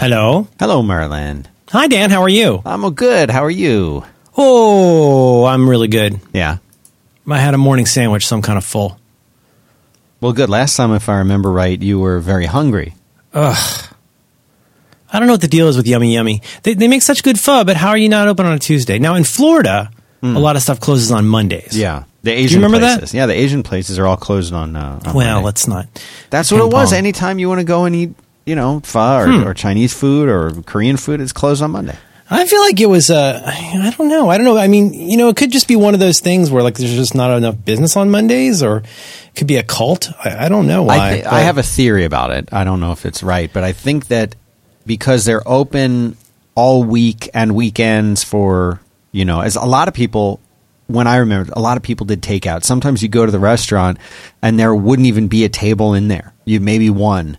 Hello. Hello, Merlin. Hi, Dan. How are you? I'm good. How are you? Oh, I'm really good. Yeah. I had a morning sandwich, so I'm kind of full. Well, good. Last time, if I remember right, you were very hungry. Ugh. I don't know what the deal is with Yummy Yummy. They, they make such good pho, but how are you not open on a Tuesday? Now, in Florida, a lot of stuff closes on Mondays. Yeah. The Asian remember that? places. Yeah, the Asian places are all closed on. Uh, on Well, Monday. let's not. That's what it was. Anytime you want to go and eat, you know, pho or, Hmm. or Chinese food or Korean food, is closed on Monday. I feel like it was. Uh, I don't know. I don't know. I mean, you know, it could just be one of those things where like there's just not enough business on Mondays, or it could be a cult. I, I don't know why. I, thi- I have a theory about it. I don't know if it's right, but I think that because they're open all week and weekends for, you know, as a lot of people, when I remember, a lot of people did takeout. Sometimes you go to the restaurant and there wouldn't even be a table in there. You maybe one.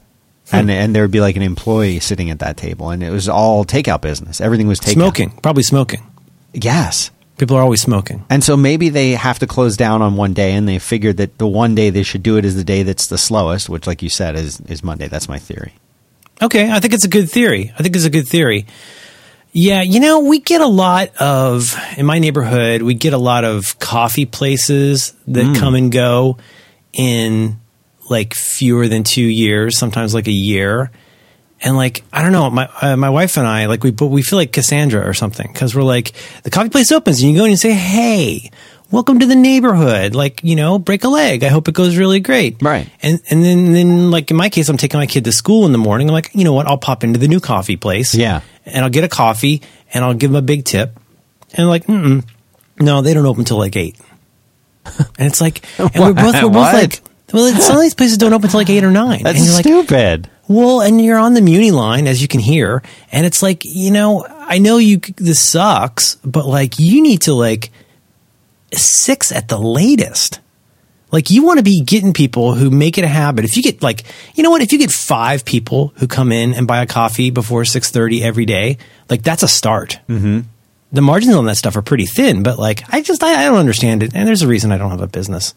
Hmm. And, and there would be like an employee sitting at that table, and it was all takeout business. Everything was takeout. smoking, probably smoking. Yes. People are always smoking. And so maybe they have to close down on one day, and they figured that the one day they should do it is the day that's the slowest, which, like you said, is is Monday. That's my theory. Okay, I think it's a good theory. I think it's a good theory. Yeah, you know, we get a lot of in my neighborhood. We get a lot of coffee places that come and go in like fewer than two years, sometimes like a year. And like I don't know, my uh, my wife and I like we but we feel like Cassandra or something because we're like the coffee place opens and you go in and say, "Hey, welcome to the neighborhood." Like you know, break a leg. I hope it goes really great. Right. And and then then like in my case, I'm taking my kid to school in the morning. I'm like, you know what? I'll pop into the new coffee place. Yeah. And I'll get a coffee and I'll give them a big tip. And like, no, they don't open till like eight. And it's like, and we're both we're both like, well, it's- some of these places don't open till like eight or nine. That's and you're like, stupid. well, and you're on the Muni line, as you can hear, and it's like, you know, I know you this sucks, but like, you need to like six at the latest. Like, you want to be getting people who make it a habit. If you get like, you know what? If you get five people who come in and buy a coffee before six thirty every day, like that's a start. Mm-hmm. The margins on that stuff are pretty thin, but like, I just I, I don't understand it, and there's a reason I don't have a business.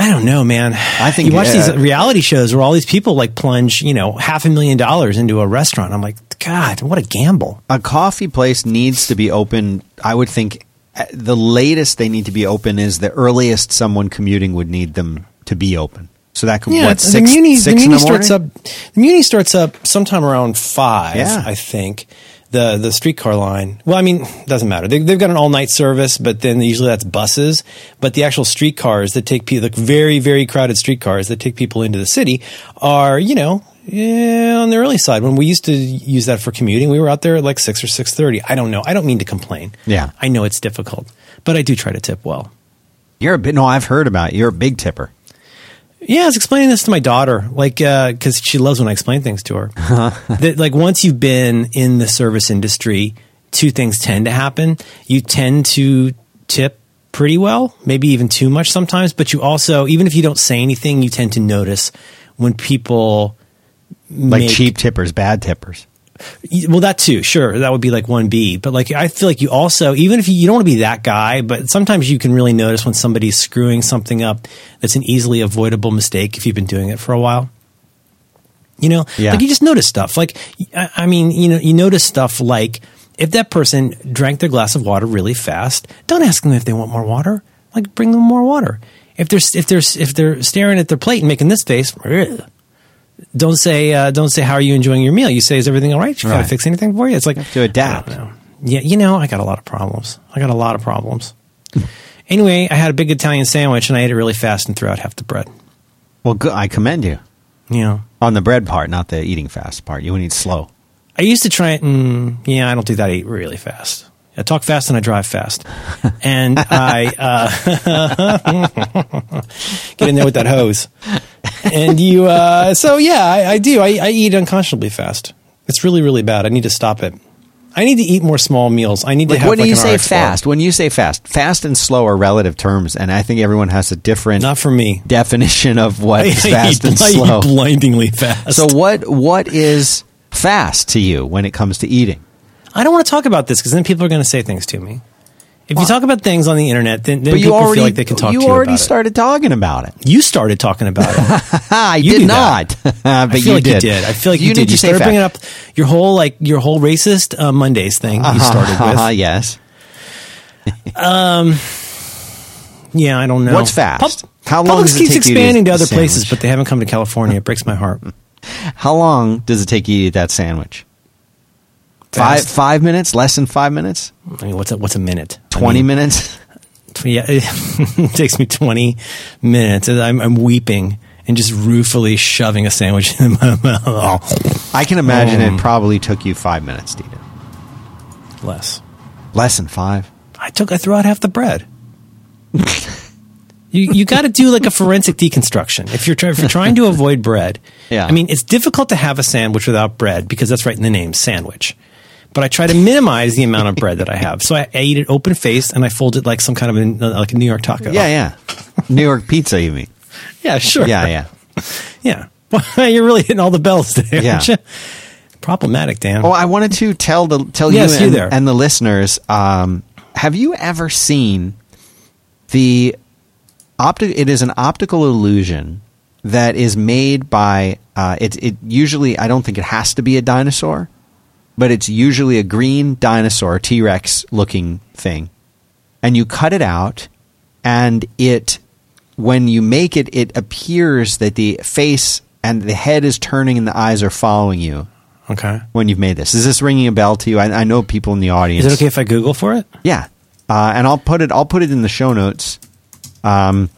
I don't know, man. I think, you watch uh, these reality shows where all these people like plunge, you know, half a million dollars into a restaurant. I'm like, God, what a gamble. A coffee place needs to be open. I would think uh, the latest they need to be open is the earliest someone commuting would need them to be open. So that could Yeah, what the six, Muni, six the in Muni the starts up. The Muni starts up sometime around five. Yeah. I think the the streetcar line. Well, I mean, it doesn't matter. They, they've got an all night service, but then usually that's buses. But the actual streetcars that take people, like very very crowded streetcars that take people into the city, are you know. Yeah, on the early side, when we used to use that for commuting, we were out there at like six or six thirty. I don't know. I don't mean to complain. Yeah. I know it's difficult, but I do try to tip well. You're a bit. No, I've heard about it. You're a big tipper. Yeah, I was explaining this to my daughter, like, uh, because she loves when I explain things to her. that, like, once you've been in the service industry, two things tend to happen. You tend to tip pretty well, maybe even too much sometimes, but you also, even if you don't say anything, you tend to notice when people Like make- cheap tippers, bad tippers. Well, that too, sure. That would be like one B. But like, I feel like you also, even if you, you don't want to be that guy, but sometimes you can really notice when somebody's screwing something up that's an easily avoidable mistake if you've been doing it for a while. You know, Yeah. like you just notice stuff. Like, I, I mean, you know, you notice stuff like if that person drank their glass of water really fast, don't ask them if they want more water. Like, bring them more water. If they're if they're if they're staring at their plate and making this face, don't say uh, don't say how are you enjoying your meal. You say is everything all right? Can I Right. fix anything for you? It's like to adapt. I. Yeah, you know, I got a lot of problems. I got a lot of problems. anyway, I had a big Italian sandwich and I ate it really fast and threw out half the bread. Well, good. I commend you You know, on the bread part, not the eating fast part. You to eat slow. I used to try it, and yeah, I don't do that. I eat really fast. I talk fast and I drive fast, and I uh, get in there with that hose. And you, uh, so yeah, I, I do. I, I eat unconscionably fast. It's really, really bad. I need to stop it. I need to eat more small meals. I need to Like have when like you say RX bar. fast, when you say fast, fast and slow are relative terms, and I think everyone has a different Not for me. definition of what I fast and I eat slow. blindingly fast. So what what is fast to you when it comes to eating? I don't want to talk about this because then people are going to say things to me. If you talk about things on the internet, then, then you people already feel like they can talk you to you already about started talking about it. it. You started talking about it. I You did not, but I feel you like did. you did. I feel like you, need did. You started bringing up your whole like your whole racist uh, Mondays thing. You started with. Uh-huh, yes. Yeah, I don't know. What's fast? Pub- How long Publix it keeps you to expanding to, other a places, but they haven't come to California. It breaks my heart. How long does it take you to eat that sandwich? Five Fast. five minutes? Less than five minutes? I mean, what's a, what's a minute? I Twenty mean, minutes? Yeah, it takes me twenty minutes, I'm, I'm weeping and just ruefully shoving a sandwich in my mouth. I can imagine Um, it probably took you five minutes to eat it. Less. Less than five. I took. I threw out half the bread. you you got to do like a forensic deconstruction if you're trying if you're trying to avoid bread. Yeah. I mean, it's difficult to have a sandwich without bread because that's right in the name, sandwich. But I try to minimize the amount of bread that I have, so I, I eat it open faced and I fold it like some kind of a, like a New York taco. Yeah, yeah. New York pizza, you mean? yeah, sure. Yeah, yeah. yeah. Well, you're really hitting all the bells today, Yeah. you? Problematic, Dan. Oh, I wanted to tell the tell Yes, you you and, there. and the listeners. Um, have you ever seen the optic? It is an optical illusion that is made by uh, it. It usually I don't think it has to be a dinosaur, but it's usually a green dinosaur, T Rex looking thing, and you cut it out, and it when you make it, it appears that the face and the head is turning and the eyes are following you okay. when you've made this. Is this ringing a bell to you? I, I know people in the audience. Is it okay if I Google for it? Yeah, uh, and I'll put it. I'll put it in the show notes. Um,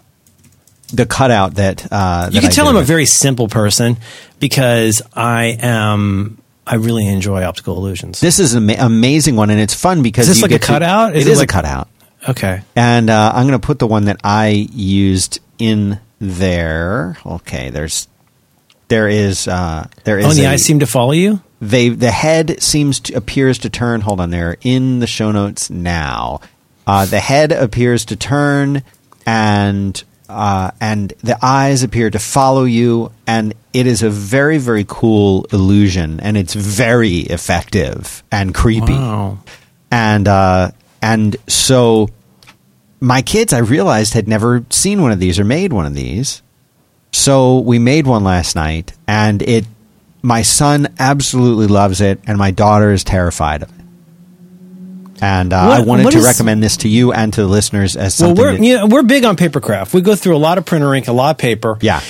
the cutout that uh, You that can I tell I'm a very simple person because I am. I really enjoy optical illusions. This is an ama- amazing one, and it's fun because Is this like a get to- cutout? Is it it is like- a cutout, okay. and uh, I'm going to put the one that I used in there. Okay, there's there is uh, there is Oh, and the a- eyes seem to follow you. they the head seems to appears to turn. Hold on, there in the show notes now. Uh, the head appears to turn, and uh, and the eyes appear to follow you, and it is a very very cool illusion, and it's very effective and creepy. Wow. And uh, and so my kids, I realized, had never seen one of these or made one of these. So we made one last night, and it. My son absolutely loves it, and my daughter is terrified of it. And uh, I wanted to is- recommend this to you and to the listeners as Well, we're that- you know, we're big on papercraft. We go through a lot of printer ink, a lot of paper. yeah,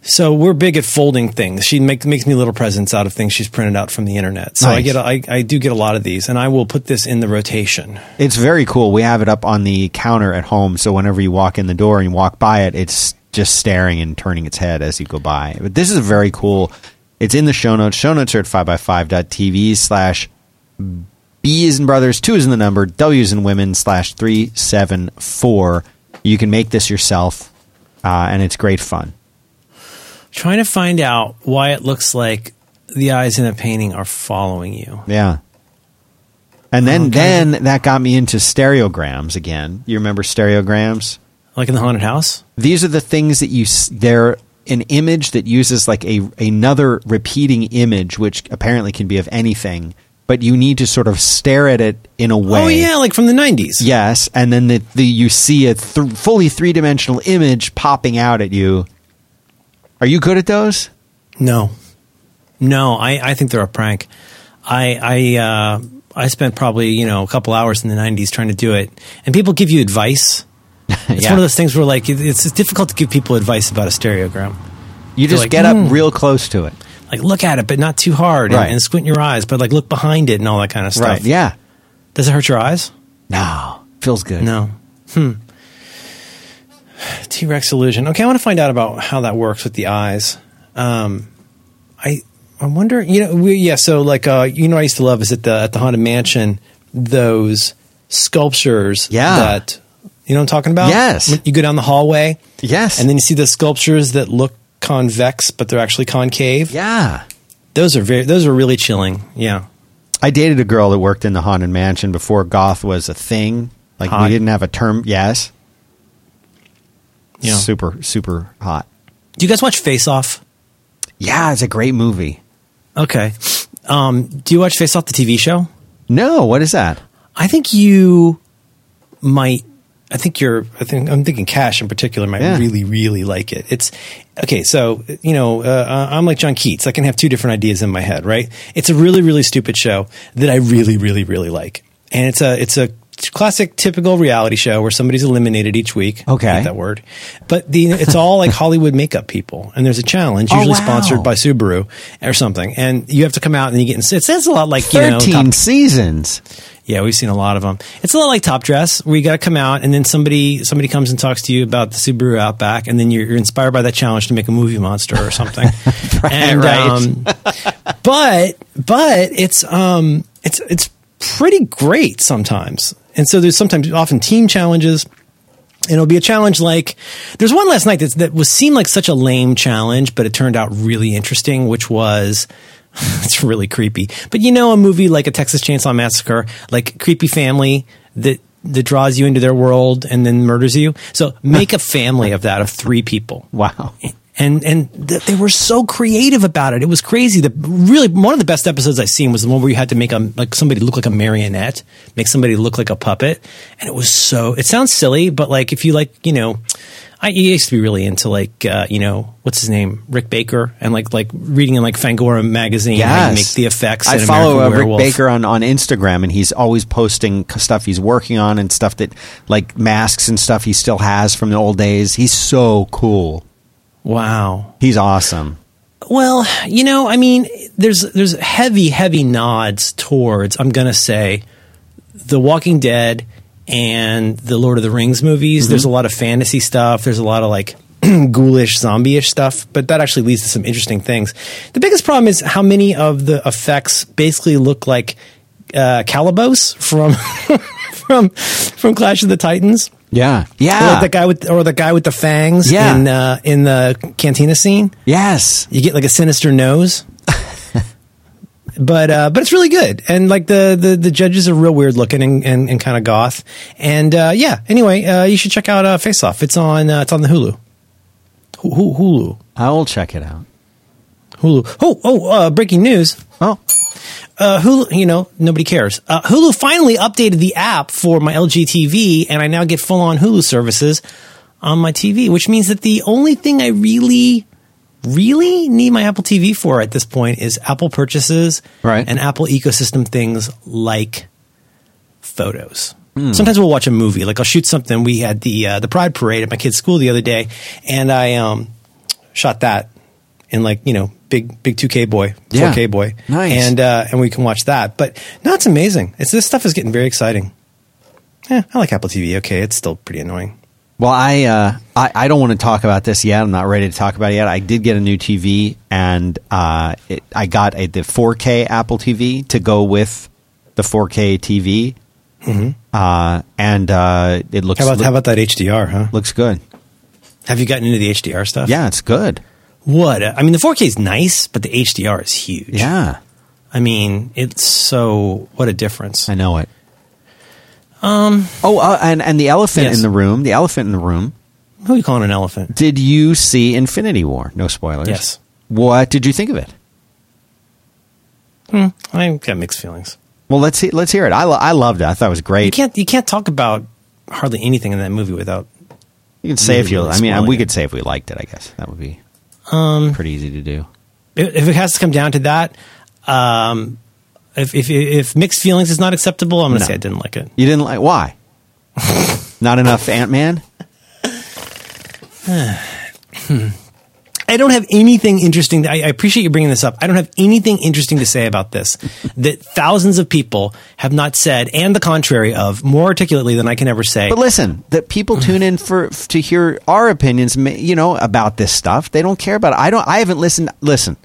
So we're big at folding things. She make, makes me little presents out of things she's printed out from the internet. So I Nice. get a, I, I do get a lot of these, and I will put this in the rotation. it's very cool. We have it up on the counter at home, so whenever you walk in the door and you walk by it, it's just staring and turning its head as you go by. But this is a very cool. It's in the show notes. Show notes are at 5by5.tv slash B is in brothers, two is in the number, W is in women slash 374. You can make this yourself, uh, and it's great fun. Trying to find out why it looks like the eyes in the painting are following you. Yeah. And then, Okay. then that got me into stereograms again. You remember stereograms? Like in the haunted house? these are the things that you they're an image that uses like a another repeating image which apparently can be of anything but you need to sort of stare at it in a way Oh yeah, like from the nineties. yes and then the, the you see a th- fully three-dimensional image popping out at you are you good at those No, no, I, I think they're a prank. I I uh, I spent probably you know a couple hours in the '90s trying to do it, and people give you advice. It's Yeah. one of those things where like it's, it's difficult to give people advice about a stereogram. you They're just like, get up real close to it Like look at it, but not too hard, and, Right. and squint your eyes, but like look behind it and all that kind of stuff. right yeah Does it hurt your eyes? no feels good No. Hmm. T Rex illusion. Okay, I want to find out about how that works with the eyes. Um, I I wonder. You know, we, yeah. So like, uh, you know, what I used to love is at the at the haunted mansion those sculptures. Yeah. That you know what I'm talking about. Yes. When you go down the hallway, yes and then you see the sculptures that look convex, but they're actually concave. yeah Those are very. Those are really chilling. Yeah. I dated a girl that worked in the haunted mansion before goth was a thing. Like Hot. we didn't have a term. Yes, Yeah. super super hot. Do you guys watch Face Off? Yeah, it's a great movie. Okay. Um, do you watch Face Off the TV show? No, what is that? I think you might. I think you're. I think I'm thinking Cash in particular might Yeah. really, really like it. It's okay. So you know, uh, I'm like John Keats. I can have two different ideas in my head, right? It's a really, really stupid show that I really, really, really like, and it's a it's a classic, typical reality show where somebody's eliminated each week. Okay. That word, but the it's all like Hollywood makeup people, and there's a challenge Oh, usually wow. sponsored by Subaru or something, and you have to come out and you get. in. It sounds a lot like you know. Thirteen Top- seasons. Yeah, we've seen a lot of them. It's a lot like Top Dress, where you got to come out and then somebody somebody comes and talks to you about the Subaru Outback, and then you're, you're inspired by that challenge to make a movie monster or something. and, right. Um, but but it's um it's it's pretty great sometimes, and so there's sometimes often team challenges. And it'll be a challenge like there's one last night that's, that was seemed like such a lame challenge, but it turned out really interesting, which was it's really creepy. But you know, a movie like a Texas Chainsaw Massacre, like creepy family that that draws you into their world and then murders you. So make a family of that of three people Wow. and and th- they were so creative about it. It was crazy. The really one of the best episodes I've seen was the one where you had to make a like somebody look like a marionette, make somebody look like a puppet, and it was so. It sounds silly, but like if you like, you know, I used to be really into like uh, you know what's his name, Rick Baker, and like like reading in like Fangoria magazine you make the effects. I follow uh, Rick. Baker on, on Instagram, and he's always posting stuff he's working on and stuff that like masks and stuff he still has from the old days. He's so cool. Wow. He's awesome. Well, you know, I mean, there's there's heavy, heavy nods towards I'm gonna say, The Walking Dead and the Lord of the Rings movies. There's a lot of fantasy stuff. There's a lot of like ghoulish, zombie-ish stuff, but that actually leads to some interesting things. The biggest problem is how many of the effects basically look like uh, Calibos from from from Clash of the Titans. Yeah. Yeah. like the guy with or the guy with the fangs Yeah. in uh, in the cantina scene. yes. You get like a sinister nose. But uh, but it's really good, and like the the, the judges are real weird looking and, and, and kind of goth, and uh, yeah. Anyway, uh, you should check out uh, Face Off. It's on uh, it's on the Hulu. Hu- Hu- Hulu. I will check it out. Hulu. Oh, oh, uh, breaking news. Oh. Uh, Hulu, you know, nobody cares. Uh, Hulu finally updated the app for my LG TV, and I now get full on Hulu services on my TV, which means that the only thing I really, really need my Apple TV for at this point is Apple purchases Right. and Apple ecosystem things like photos. Sometimes we'll watch a movie. Like I'll shoot something. We had the uh, the Pride Parade at my kid's school the other day, and I um, shot that in like you know big big 2K boy, 4K Yeah. boy, Nice. and uh, and we can watch that. But no, it's amazing. It's this stuff is getting very exciting. Yeah, I like Apple TV. Okay, it's still pretty annoying. Well, I, uh, I I don't want to talk about this yet. I'm not ready to talk about it yet. I did get a new TV, and uh, it, I got a, the 4K Apple TV to go with the 4K TV, uh, and uh, it looks How about how about that HDR? Huh? looks good. Have you gotten into the HDR stuff? Yeah, it's good. What? I mean, the 4K is nice, but the HDR is huge. Yeah, I mean, it's so what a difference. I know it. Um. Oh, uh, and and the elephant Yes. in the room. The elephant in the room. Who are you calling an elephant? Did you see Infinity War? No spoilers. Yes. What did you think of it? I got mixed feelings. Well, let's see, let's hear it. I lo- I loved it. I thought it was You great. can't you can't talk about hardly anything in that movie without You can say if you. really I mean, we it. could say if we liked it. I guess that would be Um, pretty easy to do. if if it has to come down to that. Um, if if if mixed feelings is not acceptable, I'm going to No. say I didn't like it. You didn't like why? Not enough Ant Man. I don't have anything interesting. I, I appreciate you bringing this up. I don't have anything interesting to say about this that thousands of people have not said, and the contrary of more articulately than I can ever say. But listen, that people tune in for to hear our opinions. You know about this stuff. They don't care about it. I don't. I haven't listened. Listen,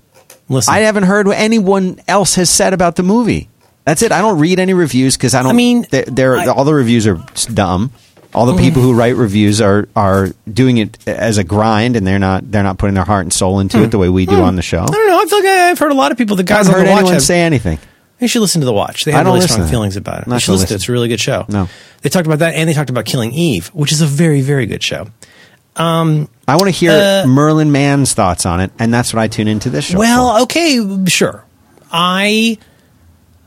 Listen, I haven't heard what anyone else has said about the movie. That's it. I don't read any reviews because I don't. I mean, they're, they're- I- all the reviews are dumb. All the mm-hmm. people who write reviews are are doing it as a grind, and they're not they're not putting their heart and soul into it hmm. the way we do hmm. on the show. I don't know. I feel like I've heard a lot of people. The guys haven't on the watch have, say anything. You should listen to the watch. They have really strong feelings about it. Not You should listen to it. listen. It's a really good show. No. They talked about that and they talked about Killing Eve, which is a very, very good show. I want to hear Uh, Merlin Mann's thoughts on it, and that's what I tune into this show. for. Well, okay, sure. I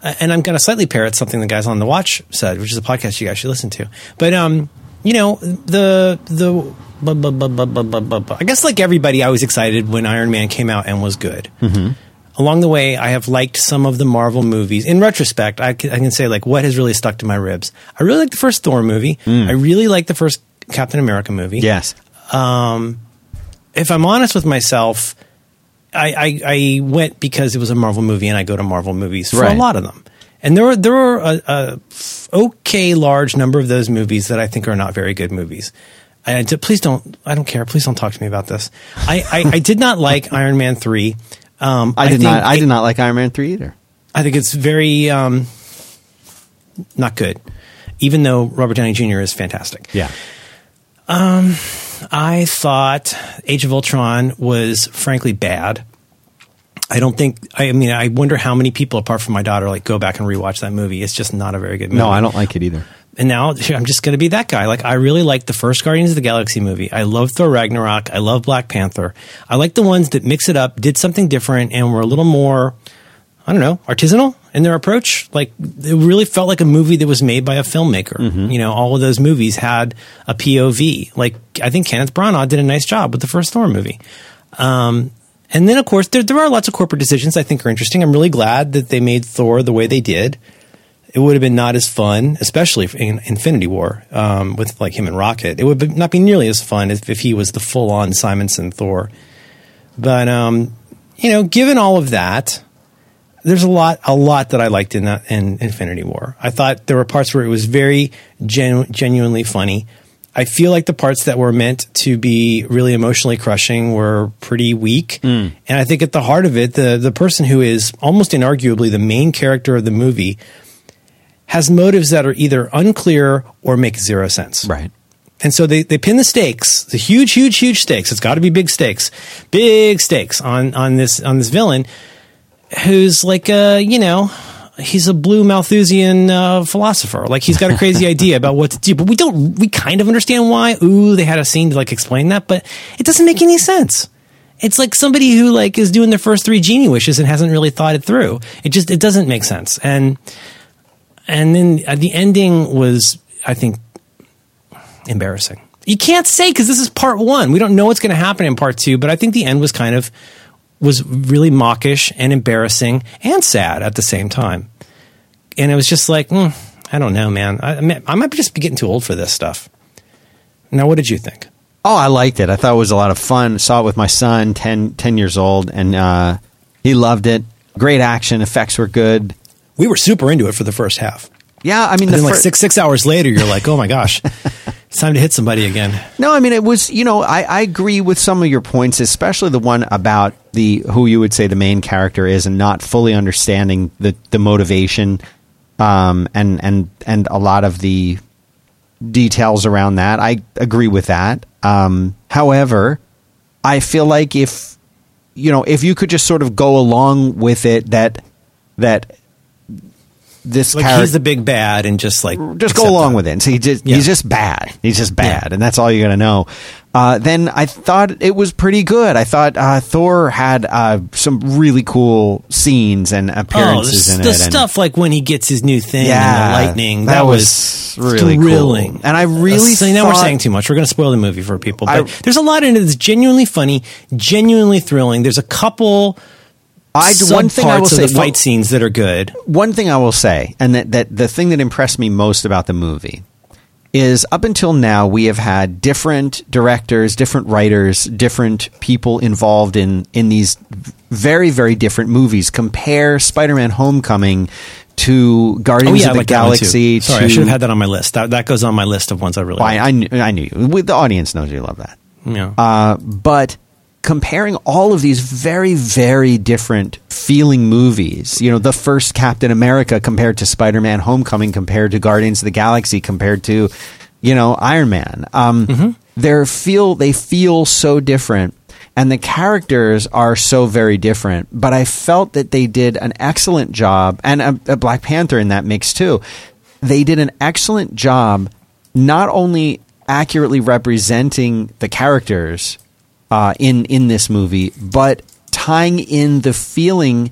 Uh, and I'm going to slightly parrot something the guys on the watch said, which is a podcast you guys should listen to. But um, you know, the the blah, blah, blah. I guess like everybody, I was excited when Iron Man came out and was good. Mm-hmm. Along the way, I have liked some of the Marvel movies. In retrospect, I can, I can say like what has really stuck to my ribs. I really like the first Thor movie. I really like the first Captain America movie Yes. If I'm honest with myself, I, I, I went because it was a Marvel movie, and I go to Marvel movies for a lot of them. And there are there are a, a okay large number of those movies that I think are not very good movies. Please don't, I don't care. Please don't talk to me about this. I, I, I did not like Iron Man three. Um, I did not. I did not like Iron Man three either. I think it's very um, not good, even though Robert Downey Jr. is fantastic. Yeah. Um, I thought Age of Ultron was frankly bad. I don't think. I mean, I wonder how many people, apart from my daughter, like go back and rewatch that movie. It's just not a very good movie. No, I don't like it either. And now I'm just going to be that guy. Like I really like the first Guardians of the Galaxy movie. I love Thor Ragnarok. I love Black Panther. I like the ones that mix it up, did something different, and were a little more. I don't know, artisanal in their approach. Like it really felt like a movie that was made by a filmmaker. You know, all of those movies had a POV. Like I think Kenneth Branagh did a nice job with the first Thor movie. Um, and then of course there there are lots of corporate decisions I think are interesting. I'm really glad that they made Thor the way they did. It would have been not as fun, especially in Infinity War um, with like him and Rocket. It would not be nearly as fun if, if he was the full on Simonson Thor. But um, you know, given all of that, there's a lot a lot that I liked in that in Infinity War. I thought there were parts where it was very genu- genuinely funny. I feel like the parts that were meant to be really emotionally crushing were pretty weak. Hmm. And I think at the heart of it, the the person who is almost inarguably the main character of the movie has motives that are either unclear or make zero sense. Right. And so they, they pin the stakes, the huge, huge, huge stakes. It's got to be big stakes, big stakes on, on this, on this villain who's like, uh, you know, he's a blue Malthusian uh, philosopher. Like he's got a crazy idea about what to do, but we don't, we kind of understand why. Ooh, they had a scene to like explain that, but it doesn't make any sense. It's like somebody who like is doing their first three genie wishes and hasn't really thought it through. It just, it doesn't make sense. And, and then uh, the ending was, I think, embarrassing. You can't say because this is part one. We don't know what's going to happen in part two, but I think the end was kind of was really mawkish and embarrassing and sad at the same time. And it was just like, mm, I don't know, man. I, I might- just be getting too old for this stuff. Now, what did you think? Oh, I liked it. I thought it was a lot of fun. Saw it with my son, 10, 10 years old, and uh, he loved it. Great action. Effects were good. We were super into it for the first half. Yeah, I mean, And the then, like six six hours later, you're like, oh my gosh, it's time to hit somebody again. No, I mean it was. You know, I, I agree with some of your points, especially the one about the who you would say the main character is, and not fully understanding the the motivation, um, and and and a lot of the details around that. I agree with that. Um, however, I feel like if you know if you could just sort of go along with it, that that this Like character he's the big bad, and just like just go along with it. And so he just Yeah. he's just bad. He's just bad, Yeah. and that's all you're gonna know. Uh, then I thought it was pretty good. I thought uh, Thor had uh, some really cool scenes and Oh, appearances the, in the it. and- stuff like when he gets his new thing Yeah, and the lightning. that That, was was, really cool. thrilling. And I really so now we're saying too much. We're going to spoil the movie for people. But I- there's a lot in it that's genuinely funny, genuinely thrilling. There's a couple. I one thing I will say of the fight scenes that are good. one thing I will say, and that, that the thing that impressed me most about the movie is up until now we have had different directors, different writers, different people involved in in these very very different movies. Compare Spider-Man: Homecoming to Guardians Oh yeah, of the like that one, too. Galaxy. Sorry, to, I should have had that on my list. That, that goes on my list of ones I really. I, like. I, knew, I knew you. The audience knows you love that. Yeah. Uh, but comparing all of these very, very different feeling movies, you know, the first Captain America compared to Spider Man Homecoming, compared to Guardians of the Galaxy, compared to, you know, Iron Man, um, they're feel, they feel so different. And the characters are so very different, but I felt that they did an excellent job, and a, a Black Panther in that mix too. They did an excellent job, not only accurately representing the characters uh, in in this movie, but tying in the feeling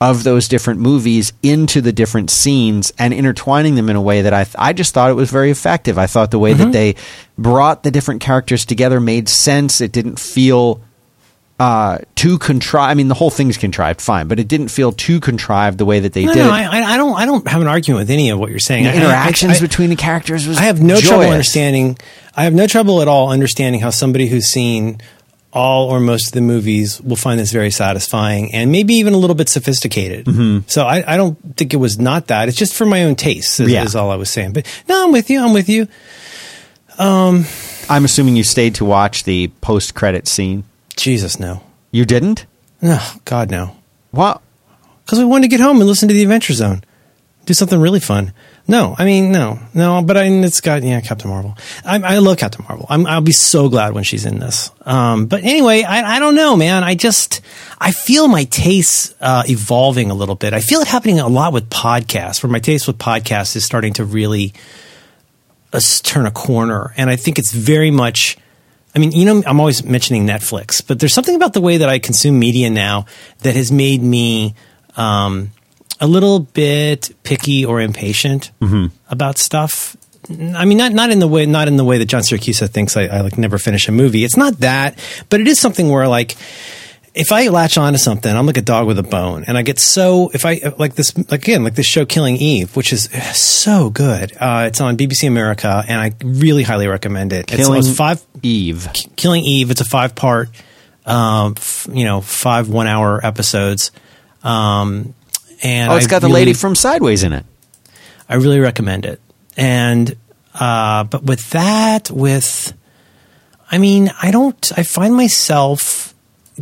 of those different movies into the different scenes and intertwining them in a way that I th- I just thought it was very effective. I thought the way Mm-hmm. that they brought the different characters together made sense. It didn't feel uh, too contrived. I mean, the whole thing's contrived, fine, but it didn't feel too contrived the way that they No, did no. I, I- don't. I don't have an argument with any of what you're saying. the interactions I- I- between the characters was I have no trouble understanding. I have no trouble at all understanding how somebody who's seen all or most of the movies will find this very satisfying and maybe even a little bit sophisticated. Mm-hmm. So I, I don't think it was not that. It's just for my own taste. Is, Yeah. is all I was saying. But no, I'm with you. I'm with you. I'm assuming you stayed to watch the post credit scene. Jesus, no, You didn't? no, God, no. What? Because we wanted to get home and listen to the Adventure Zone, do something really fun. No, I mean no, no. But I, it's got yeah, Captain Marvel. I, I love Captain Marvel. I'm, I'll be so glad when she's in this. Um, but anyway, I, I don't know, man. I just I feel my tastes uh, evolving a little bit. I feel it happening a lot with podcasts, where my taste with podcasts is starting to really uh, turn a corner, and I think it's very much. I mean, you know, I'm always mentioning Netflix, but there's something about the way that I consume media now that has made me um, a little bit picky or impatient about stuff. I mean, not not in the way not in the way that John Siracusa thinks I, I like never finish a movie. It's not that, but it is something where like if I latch onto something, I'm like a dog with a bone, and I get so if I like this like, again like this show Killing Eve, which is so good. Uh, it's on BBC America, and I really highly recommend it. Killing it's, it's five Eve. Killing Eve. It's a five part, um, f- you know, five one hour episodes. Um, and Oh, it's I got the really- lady from Sideways in it. I really recommend it. And uh, but with that, with I mean, I don't. I find myself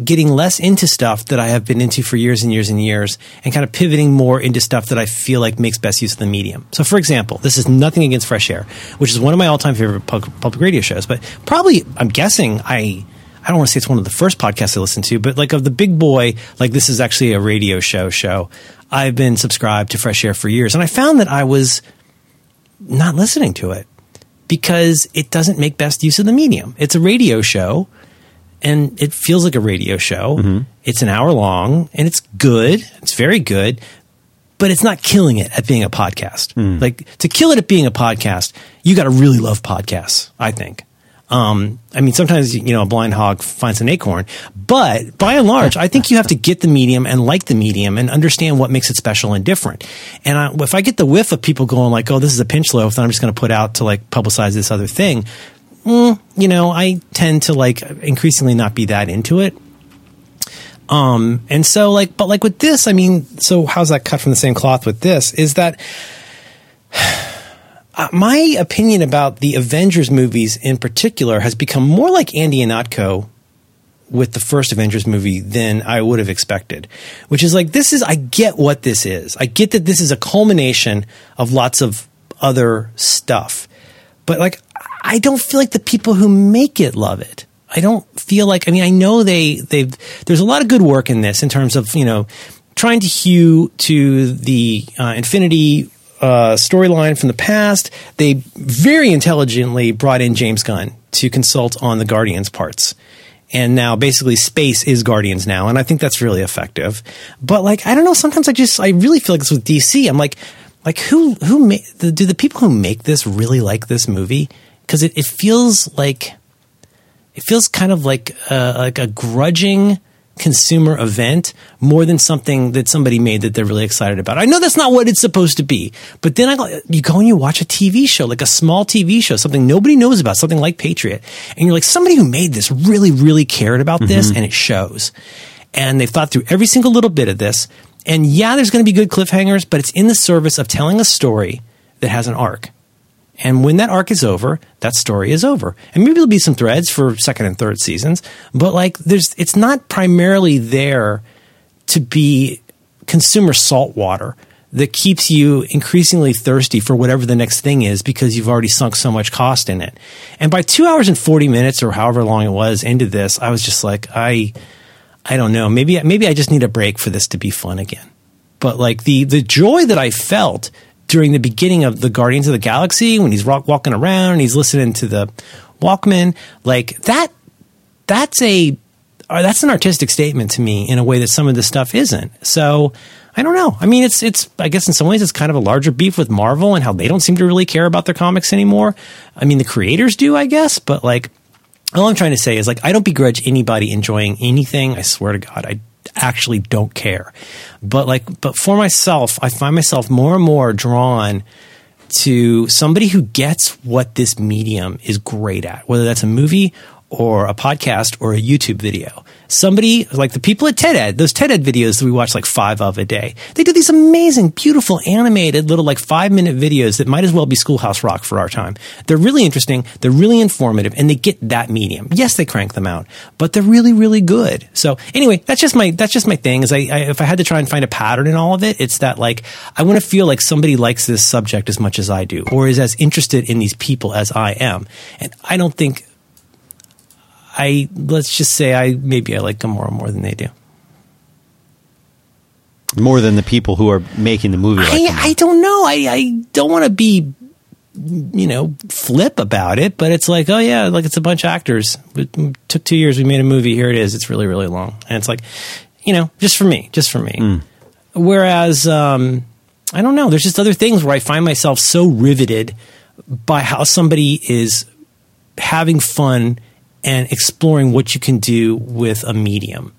getting less into stuff that I have been into for years and years and years, and kind of pivoting more into stuff that I feel like makes best use of the medium. So, for example, this is nothing against Fresh Air, which is one of my all-time favorite public radio shows. But probably, I'm guessing I. I don't want to say it's one of the first podcasts I listened to, but like of the big boy, like this is actually a radio show show. I've been subscribed to Fresh Air for years, and I found that I was not listening to it because it doesn't make best use of the medium. It's a radio show and it feels like a radio show. Mm-hmm. It's an hour long and it's good. It's very good, but it's not killing it at being a podcast. Mm. Like to kill it at being a podcast, you got to really love podcasts, I think. Um, I mean, sometimes you know a blind hog finds an acorn, but by and large, I think you have to get the medium and like the medium and understand what makes it special and different. And I, if I get the whiff of people going like, "Oh, this is a pinch loaf," that I'm just going to put out to like publicize this other thing, mm, you know, I tend to like increasingly not be that into it. Um, and so like, but like with this, I mean, so how's that cut from the same cloth with this? Is that uh, my opinion about the Avengers movies in particular has become more like Andy and Ihnatko with the first Avengers movie than I would have expected. Which is like, this is, I get what this is. I get that this is a culmination of lots of other stuff. But like, I don't feel like the people who make it love it. I don't feel like, I mean, I know they, they've, there's a lot of good work in this in terms of, you know, trying to hew to the uh, Infinity uh, storyline from the past. They very intelligently brought in James Gunn to consult on the Guardians parts. And now basically space is Guardians now. And I think that's really effective. But like, I don't know, sometimes I just, I really feel like this with DC. I'm like, like who, who, ma- the, do the people who make this really like this movie? Cause it, it feels like, it feels kind of like uh, like a grudging consumer event more than something that somebody made that they're really excited about. I know that's not what it's supposed to be, but then I go, you go and you watch a TV show, like a small TV show, something nobody knows about, something like Patriot, and you're like, somebody who made this really, really cared about this, mm-hmm. and it shows. And they've thought through every single little bit of this. And yeah, there's going to be good cliffhangers, but it's in the service of telling a story that has an arc. And when that arc is over, that story is over. And maybe there'll be some threads for second and third seasons, but like there's it's not primarily there to be consumer salt water that keeps you increasingly thirsty for whatever the next thing is because you've already sunk so much cost in it. And by 2 hours and 40 minutes or however long it was into this, I was just like I I don't know, maybe maybe I just need a break for this to be fun again. But like the the joy that I felt during the beginning of the Guardians of the Galaxy when he's rock, walking around and he's listening to the Walkman, like that that's a uh, that's an artistic statement to me in a way that some of this stuff isn't. So I don't know. I mean, it's it's. I guess in some ways, it's kind of a larger beef with Marvel and how they don't seem to really care about their comics anymore. I mean, the creators do, I guess, but like, all I'm trying to say is like, I don't begrudge anybody enjoying anything. I swear to God, I actually don't care. But like, but for myself, I find myself more and more drawn to somebody who gets what this medium is great at, whether that's a movie or a podcast or a YouTube video. Somebody like the people at TED Ed, those TED Ed videos that we watch like five of a day. They do these amazing, beautiful, animated little like five minute videos that might as well be Schoolhouse Rock for our time. They're really interesting. They're really informative and they get that medium. Yes, they crank them out, but they're really, really good. So anyway, that's just my, that's just my thing is I, I if I had to try and find a pattern in all of it, it's that like, I want to feel like somebody likes this subject as much as I do or is as interested in these people as I am. And I don't think I let's just say I maybe I like Gamora more than they do. More than the people who are making the movie. Like I, I don't know. I, I don't want to be, you know, flip about it, but it's like, oh yeah, like it's a bunch of actors. It took two years. We made a movie. Here it is. It's really, really long. And it's like, you know, just for me, just for me. Mm. Whereas, um, I don't know. There's just other things where I find myself so riveted by how somebody is having fun and exploring what you can do with a medium.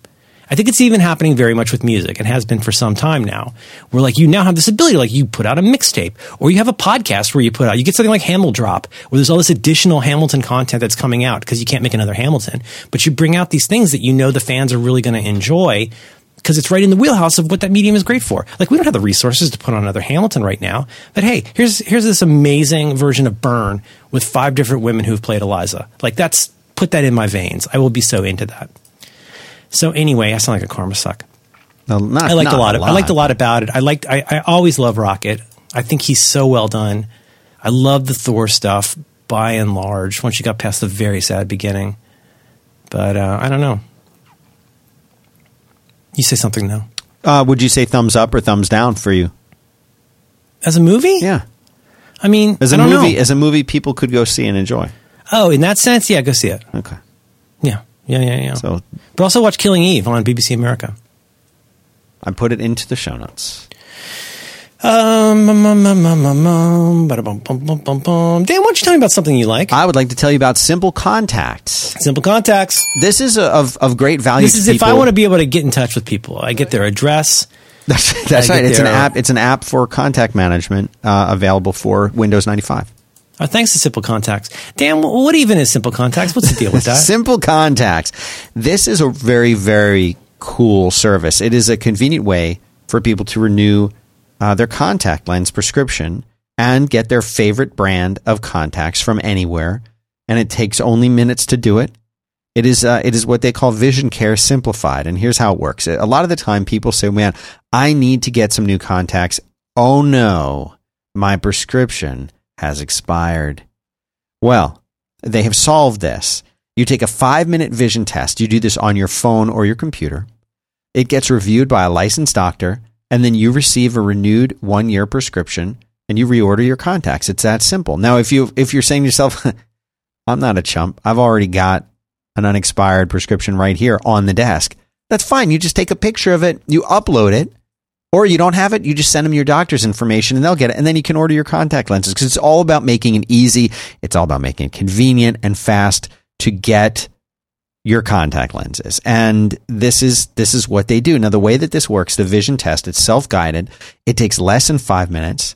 I think it's even happening very much with music and has been for some time now. Where like you now have this ability, like you put out a mixtape or you have a podcast where you put out, you get something like Hamilton Hamildrop where there's all this additional Hamilton content that's coming out because you can't make another Hamilton, but you bring out these things that you know the fans are really going to enjoy because it's right in the wheelhouse of what that medium is great for. Like we don't have the resources to put on another Hamilton right now, but hey, here's here's this amazing version of Burn with five different women who've played Eliza. Like that's put that in my veins. I will be so into that. So anyway, I sound like a karma suck. No, not, I liked a lot. Of, I liked a lot about it. I liked. I, I always love Rocket. I think he's so well done. I love the Thor stuff by and large. Once you got past the very sad beginning, but uh, I don't know. You say something now. Uh, would you say thumbs up or thumbs down for you? As a movie? Yeah. I mean, as a movie, know. as a movie, people could go see and enjoy. Oh, in that sense, yeah, go see it. Okay. Yeah, yeah, yeah, yeah. So, but also watch Killing Eve on BBC America. I put it into the show notes. Um, um, um, um, um, um, um Dan, why don't you tell me about something you like? I would like to tell you about Simple Contacts. Simple Contacts. This is a, of of great value. This is people. if I want to be able to get in touch with people. I get their address. That's, that's right. It's their, an app. It's an app for contact management uh, available for Windows ninety five. Oh, thanks to Simple Contacts. Dan, what even is Simple Contacts? What's the deal with that? Simple Contacts. This is a very, very cool service. It is a convenient way for people to renew uh, their contact lens prescription and get their favorite brand of contacts from anywhere. And it takes only minutes to do it. It is uh, it is what they call vision care simplified. And here's how it works. A lot of the time, people say, "Man, I need to get some new contacts." Oh no, my prescription has expired. Well, they have solved this. You take a five minute vision test. You do this on your phone or your computer. It gets reviewed by a licensed doctor, and then you receive a renewed one year prescription and you reorder your contacts. It's that simple. Now, if you if you're saying to yourself, I'm not a chump, I've already got an unexpired prescription right here on the desk. That's fine. You just take a picture of it, you upload it, or you don't have it, you just send them your doctor's information and they'll get it. And then you can order your contact lenses because it's all about making it easy. It's all about making it convenient and fast to get your contact lenses. And this is this is what they do. Now the way that this works, the vision test, it's self-guided. It takes less than 5 minutes.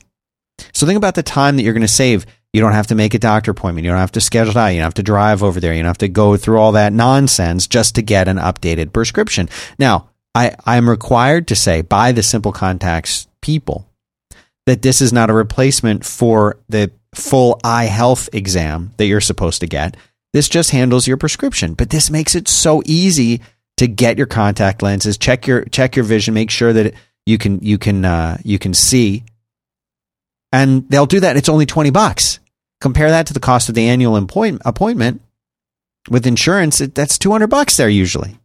So think about the time that you're going to save. You don't have to make a doctor appointment. You don't have to schedule it out. You don't have to drive over there. You don't have to go through all that nonsense just to get an updated prescription. Now, I, I'm required to say by the Simple Contacts people that this is not a replacement for the full eye health exam that you're supposed to get. This just handles your prescription, but this makes it so easy to get your contact lenses, check your check your vision, make sure that you can you can uh, you can see, and they'll do that. It's only twenty bucks. Compare that to the cost of the annual appointment with insurance. That's two hundred bucks there usually.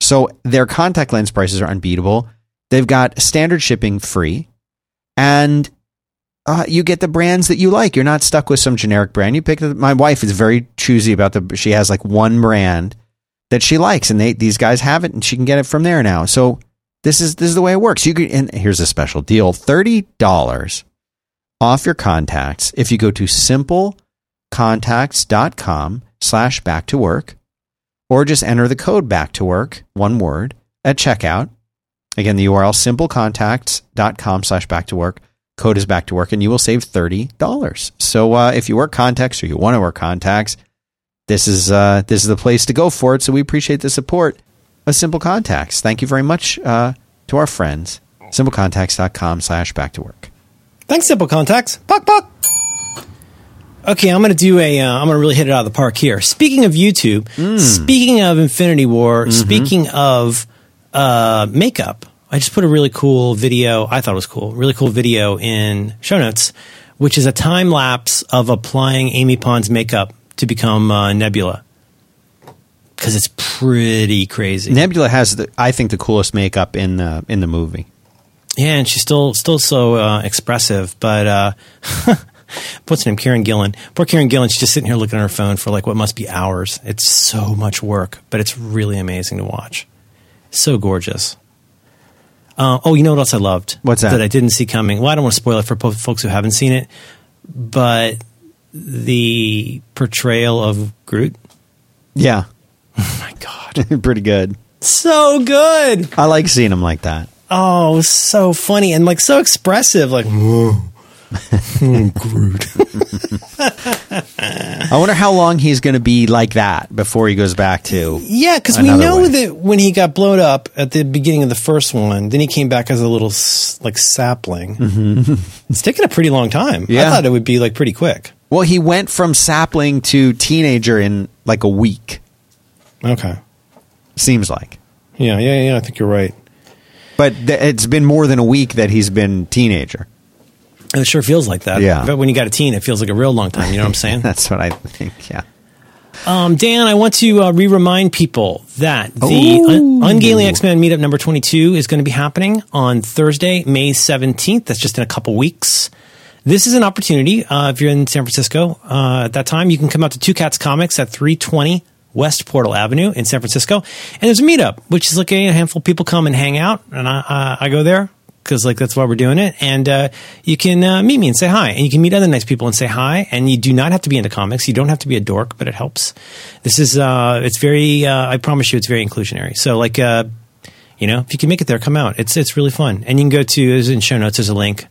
So their contact lens prices are unbeatable. They've got standard shipping free, and uh, you get the brands that you like. You're not stuck with some generic brand. You pick. The, my wife is very choosy about the. She has like one brand that she likes, and they these guys have it, and she can get it from there now. So This is this is the way it works. You can and here's a special deal. $30 off your contacts if you go to simplecontacts.com slash back to work or just enter the code back to work, one word, at checkout. Again, the URL simplecontacts.com slash back to work. Code is back to work and you will save $30. So uh, if you work contacts or you want to work contacts, this is uh, this is the place to go for it. So we appreciate the support of Simple Contacts. Thank you very much uh, to our friends. Simplecontacts.com slash back to work. Thanks, Simple Contacts. Buck, buck. Okay, I'm going to do a. am going to really hit it out of the park here. Speaking of YouTube, speaking of Infinity War, speaking of uh, makeup, I just put a really cool video. I thought it was cool. Really cool video in show notes, which is a time lapse of applying Amy Pond's makeup to become uh, Nebula. Because it's pretty crazy. Nebula has, the, I think, the coolest makeup in the in the movie. Yeah, and she's still still so uh, expressive. But uh, what's her name? Karen Gillan. Poor Karen Gillan. She's just sitting here looking at her phone for like what must be hours. It's so much work, but it's really amazing to watch. So gorgeous. Uh, oh, you know what else I loved? What's that? That I didn't see coming. Well, I don't want to spoil it for po- folks who haven't seen it, but the portrayal of Groot. Yeah, Oh my god, pretty good. so good. I like seeing him like that. Oh, so funny and like so expressive. Like, whoa. Groot. I wonder how long he's going to be like that before he goes back to. Yeah, because we know way. that when he got blown up at the beginning of the first one, then he came back as a little like sapling. it's taken a pretty long time. I Mm-hmm. Thought it would be like pretty quick. Well, he went from sapling to teenager in like a week. Okay. Seems like, Yeah, yeah, yeah. I think you're right. but th- it's been more than a week that he's been teenager. It sure feels like that. Yeah. But when you got a teen, it feels like a real long time. You know what I'm saying? That's what I think. Yeah. Um, Dan, I want to uh, re-remind people that the Un- Ungainly X-Men meetup number 22 is going to be happening on Thursday, May 17th. That's just in a couple weeks. This is an opportunity. Uh, if you're in San Francisco uh, at that time, you can come out to Two Cats Comics at 320 West Portal Avenue in San Francisco. And there's a meetup, which is like a handful of people come and hang out. And I, uh, I go there because like that's why we're doing it. And uh, you can uh, meet me and say hi, and you can meet other nice people and say hi. And you do not have to be into comics. You don't have to be a dork, but it helps. This is uh, it's very. Uh, I promise you, it's very inclusionary. So like, uh, you know, if you can make it there, come out. It's it's really fun. And you can go to there's in show notes. There's a link.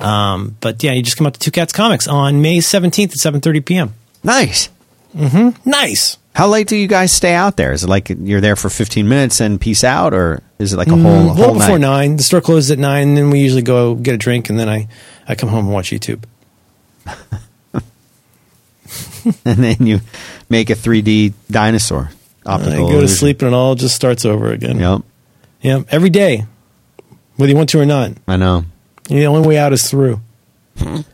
Um, but yeah, you just come out to Two Cats Comics on May 17th at 7:30 p.m. Nice. Mm-hmm. Nice. How late do you guys stay out there? Is it like you're there for 15 minutes and peace out, or is it like a whole, Mm, well whole before night? nine. The store closes at nine, and then we usually go get a drink, and then I I come home and watch YouTube. And then you make a 3D dinosaur. I go to sleep, and it all just starts over again. Yep. Yep. every day, whether you want to or not. I know. The only way out is through. oh,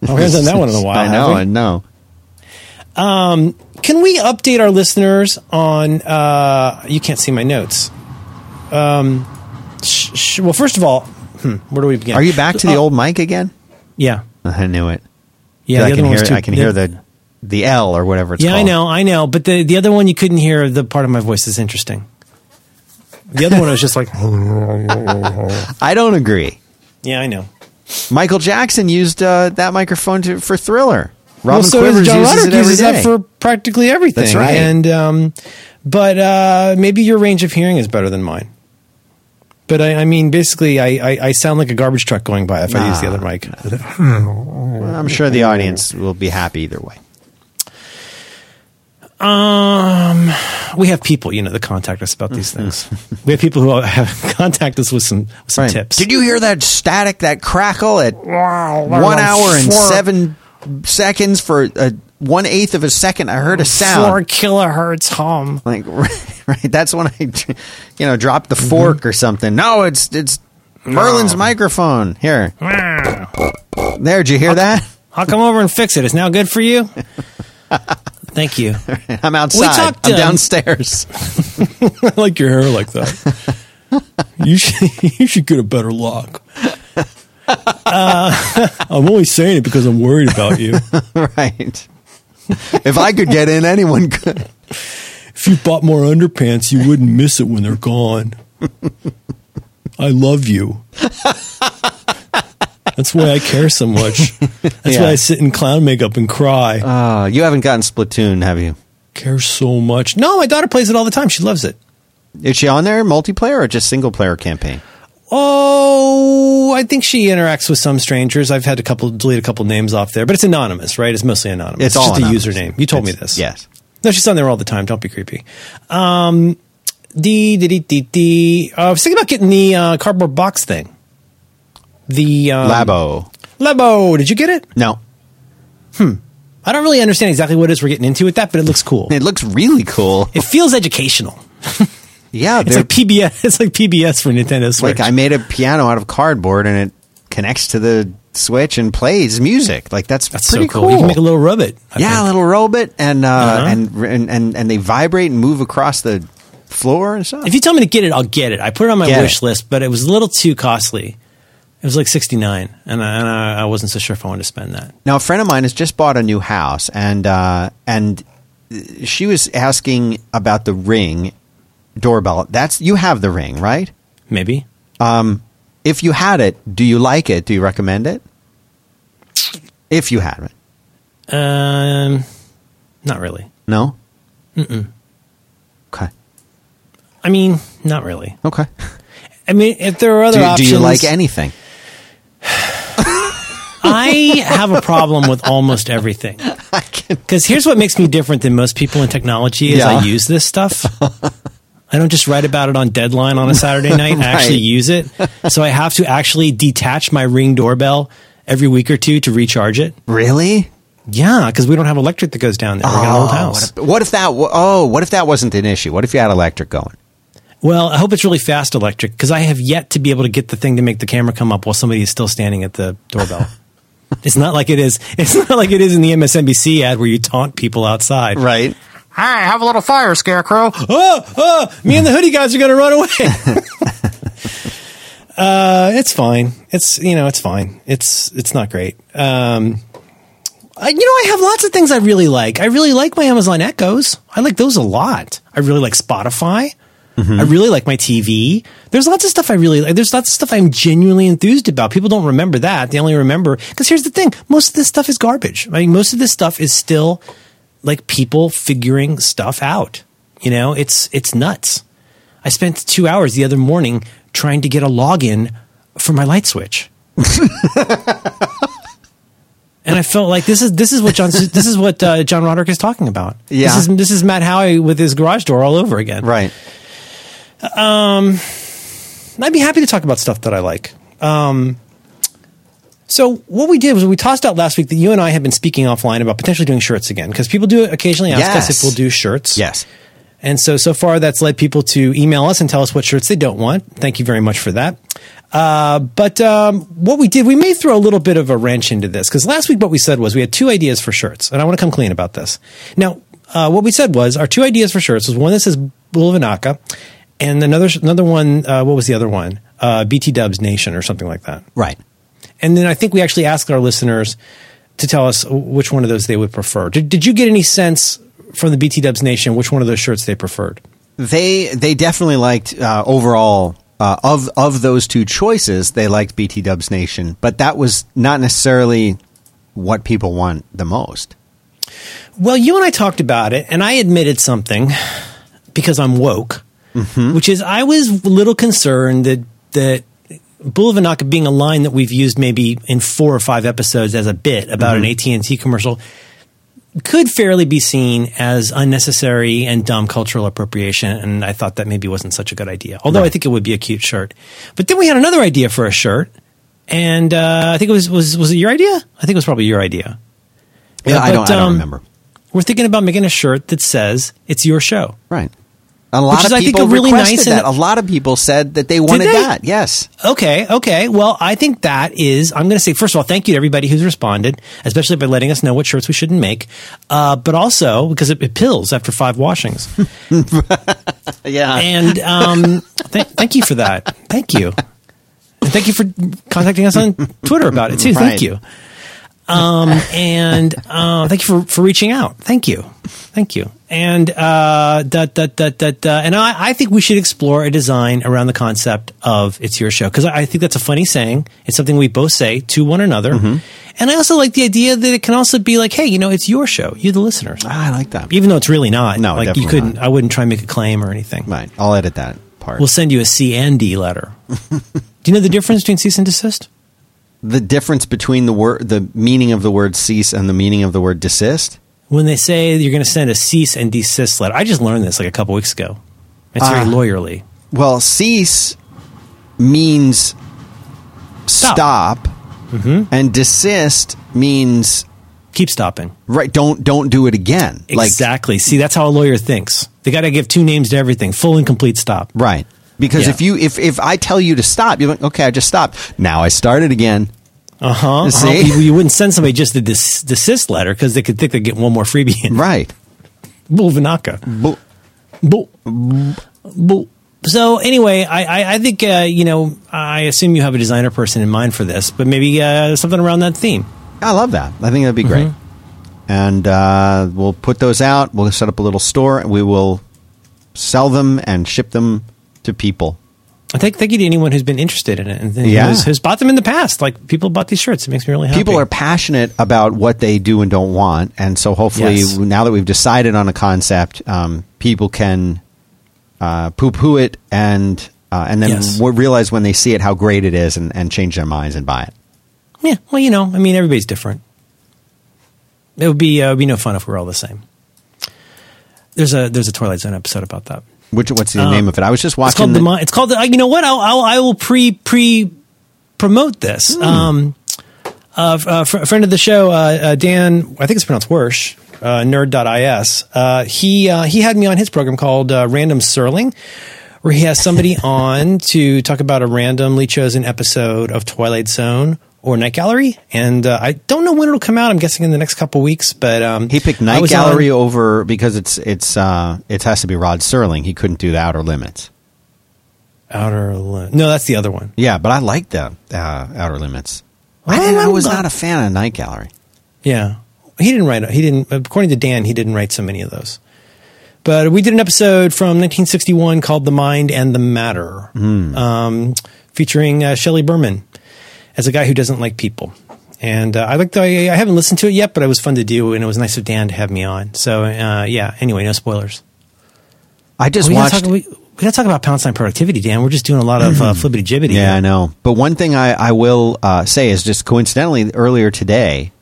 we haven't done that one in a while. I know. I know. Can we update our listeners on? Uh, you can't see my notes. Um, sh- sh- well, first of all, hmm, where do we begin? Are you back to the Uh, old mic again? Yeah, I knew it. yeah. I can hear. too- I can hear the the L or whatever it's Yeah, called. I know, I know. But the the other one, you couldn't hear the part of my voice is interesting. The other one was just like, I don't agree. yeah, I know. Michael Jackson used uh, that microphone to, for Thriller. Robin well, so Quivers does John uses Roderick it every uses day. that for practically everything. That's right. And um, but uh, maybe your range of hearing is better than mine. But I, I mean, basically, I, I, I sound like a garbage truck going by if I use the other mic. I'm sure the audience will be happy either way. Um, we have people, you know, that contact us about these things. we have people who have contact us with some with some Right. tips. Did you hear that static, that crackle at one hour and seven seconds for a one eighth of a second? I heard a sound. Four kilohertz hum. Like right, that's when I, you know, dropped the fork or something. No, it's it's Merlin's microphone. Here, there. Did you hear that? I'll come over and fix it. It's now good for you. Thank you. I'm outside. talked, I'm um, downstairs. I like your hair like that. you should you should get a better lock. Uh, I'm only saying it because I'm worried about you. right. If I could get in, anyone could. If you bought more underpants, you wouldn't miss it when they're gone. I love you. That's why I care so much. That's Yeah. why I sit in clown makeup and cry. Uh, you haven't gotten Splatoon, have you? care so much. No, my daughter plays it all the time. She loves it. Is she on there multiplayer or just single player campaign? Oh, I think she interacts with some strangers. I've had a couple delete a couple names off there, but it's anonymous, right? It's mostly anonymous. It's all just anonymous. a username. You told me this. Yes. No, she's on there all the time. Don't be creepy. Um, D D D D D. Uh, I was thinking about getting the uh, cardboard box thing. The um, Labo. Labo. Did you get it? No. Hmm. I don't really understand exactly what it is we're getting into with that, but it looks cool. It looks really cool. It feels educational. Yeah, It's like PBS. It's like PBS for Nintendo Switch. like I made a piano out of cardboard and it connects to the Switch and plays music. Like that's, That's pretty so cool. You can make a little robot. I yeah, a little robot and, uh, Uh-huh. and and and and they vibrate and move across the floor and stuff. If you tell me to get it, I'll get it. I put it on my Get wish it. list, but it was a little too costly. It was like sixty nine, and, I, and I, I wasn't so sure if I wanted to spend that. Now, a friend of mine has just bought a new house, and uh, and she was asking about the ring doorbell. That's you have the ring, right? Maybe. If you had it, do you like it? Do you recommend it? If you had it, Um, not really. no. Mm-mm. Okay. I mean, not really. Okay. I mean, if there are other Do, do you like anything? I have a problem with almost everything. Because here's what makes me different than most people in technology: is Yeah. I use this stuff. I don't just write about it on Deadline on a Saturday night. I actually use it, so I have to actually detach my Ring doorbell every week or two to recharge it. Really? Yeah, because we don't have electric that goes down there. We got an old oh, house. What if, what if that? Oh, what if that wasn't an issue? What if you had electric going? Well, I hope it's really fast electric because I have yet to be able to get the thing to make the camera come up while somebody is still standing at the doorbell. it's not like it is. It's not like it is in the MSNBC ad where you taunt people outside. Right. Hi, have a little fire, Scarecrow. Oh, oh, me and the hoodie guys are going to run away. uh, it's fine. It's you know, it's fine. It's it's not great. Um, I, you know, I have lots of things I really like. I really like my Amazon Echoes. I like those a lot. I really like Spotify. I really like my TV. There's lots of stuff I really like. There's lots of stuff I'm genuinely enthused about. People don't remember that. They only remember because here's the thing: most of this stuff is garbage. I mean, most of this stuff is still like people figuring stuff out. You know, it's it's nuts. I spent two hours the other morning trying to get a login for my light switch. and I felt like this is this is what John this is what uh, John Roderick is talking about. Yeah. this is this is Matt Haughey with his garage door all over again. Right. Um, I'd be happy to talk about stuff that I like. Um, so what we did was we tossed out last week that you and I have been speaking offline about potentially doing shirts again because people do occasionally ask us if we'll do shirts. Yes. And so, so far, that's led people to email us and tell us what shirts they don't want. Thank you very much for that. Uh, but um, what we did, we may throw a little bit of a wrench into this because last week what we said was we had two ideas for shirts, and I want to come clean about this. Now, uh, what we said was our two ideas for shirts was one that says of and another another one. Uh, what was the other one? Uh, BT Dubs Nation or something like that. Right. And then I think we actually asked our listeners to tell us which one of those they would prefer. Did, did you get any sense from the BT Dubs Nation which one of those shirts they preferred? They they definitely liked uh, overall uh, of of those two choices. They liked BT Dubs Nation, but that was not necessarily what people want the most. Well, you and I talked about it, and I admitted something because I'm woke, which is I was a little concerned that that Bula Vinaka being a line that we've used maybe in four or five episodes as a bit about an AT and T commercial could fairly be seen as unnecessary and dumb cultural appropriation, and I thought that maybe wasn't such a good idea. Although I think it would be a cute shirt. But then we had another idea for a shirt, and uh, I think it was was was it your idea? I think it was probably your idea. Yeah, I but, don't I don't um, remember. We're thinking about making a shirt that says "It's your show." Right. A lot Which is, of I think, people really nice that. and- a lot of people said that they wanted they? that. Yes. Okay, okay. Well, I think that is. I'm going to say first of all, thank you to everybody who's responded, especially by letting us know what shirts we shouldn't make, uh, but also because it, it pills after five washings. Yeah. and um, th- thank you for that. Thank you. And thank you for contacting us on Twitter about it too. Thank you. Um, and uh, thank you for, for reaching out. Thank you, thank you. And uh, da, da, da, da, da. and I, I think we should explore a design around the concept of "It's Your Show" because I think that's a funny saying. It's something we both say to one another, Mm-hmm. and I also like the idea that it can also be like, "Hey, you know, it's your show. You're the listeners." Ah, I like that. Even though it's really not. No, like you couldn't. not. I wouldn't try and make a claim or anything. Right. I'll edit that part. We'll send you a C and D letter. Do you know the difference between cease and desist? The difference between the word, the meaning of the word cease and the meaning of the word desist. when they say you're going to send a cease and desist letter. I just learned this like a couple weeks ago. It's very Ah. lawyerly. Well, cease means Stop. stop, and desist means Keep stopping. right. Don't don't do it again. Like exactly. See, that's how a lawyer thinks. They got to give two names to everything: full and complete stop. right. Because Yeah. if you if if I tell you to stop, you're like, okay, I just stopped. Now I started again. Uh huh. See? You, you wouldn't send somebody just a dis- desist letter because they could think they'd get one more freebie in. Right. Bula Vinaka. Bu- Bull. Bull. So anyway, I, I, I think uh, you know. I assume you have a designer person in mind for this, but maybe uh, something around that theme. I love that. I think that'd be great. And uh, we'll put those out. We'll set up a little store. and We will sell them and ship them to people. I thank, thank you to anyone who's been interested in it and who's, Yeah. who's bought them in the past. Like people bought these shirts. It makes me really happy. People are passionate about what they do and don't want, and so hopefully, Yes. now that we've decided on a concept, um, people can uh, poo-poo it and uh, and then Yes. realize when they see it how great it is, and, and change their minds and buy it. Yeah, well, you know, I mean, everybody's different. It would be uh, it would be no fun if we were all the same. There's a there's a Twilight Zone episode about that. Which what's the Um, name of it? I was just watching. It's called the, the- It's called the, you know what? I'll, I'll I will pre pre promote this. Um, uh, f- uh, fr- friend of the show, uh, uh, Dan, I think it's pronounced Wersh, uh, nerd.is. Uh, he uh, he had me on his program called uh, Random Serling, where he has somebody on to talk about a randomly chosen episode of Twilight Zone or Night Gallery. And uh, I don't know when it'll come out. I'm guessing in the next couple weeks. But um, he picked Night Gallery on- over because it's it's uh, it has to be Rod Serling. He couldn't do the Outer Limits. Outer Lim- No, that's the other one. Yeah, but I like the uh, Outer Limits. I, didn't- I was not a fan of Night Gallery. Yeah. He didn't write, he didn't, according to Dan, he didn't write so many of those. But we did an episode from 1961 called The Mind and the Matter, um, featuring uh, Shelley Berman as a guy who doesn't like people. And uh, I like the, I, I haven't listened to it yet, but it was fun to do, and it was nice of Dan to have me on. So, uh, yeah, anyway, no spoilers. I just we, watched. gotta talk, we, we gotta talk about pound sign productivity, Dan. We're just doing a lot of uh, flippity jibbity. yeah, I know. But one thing I, I will uh, say is just coincidentally earlier today,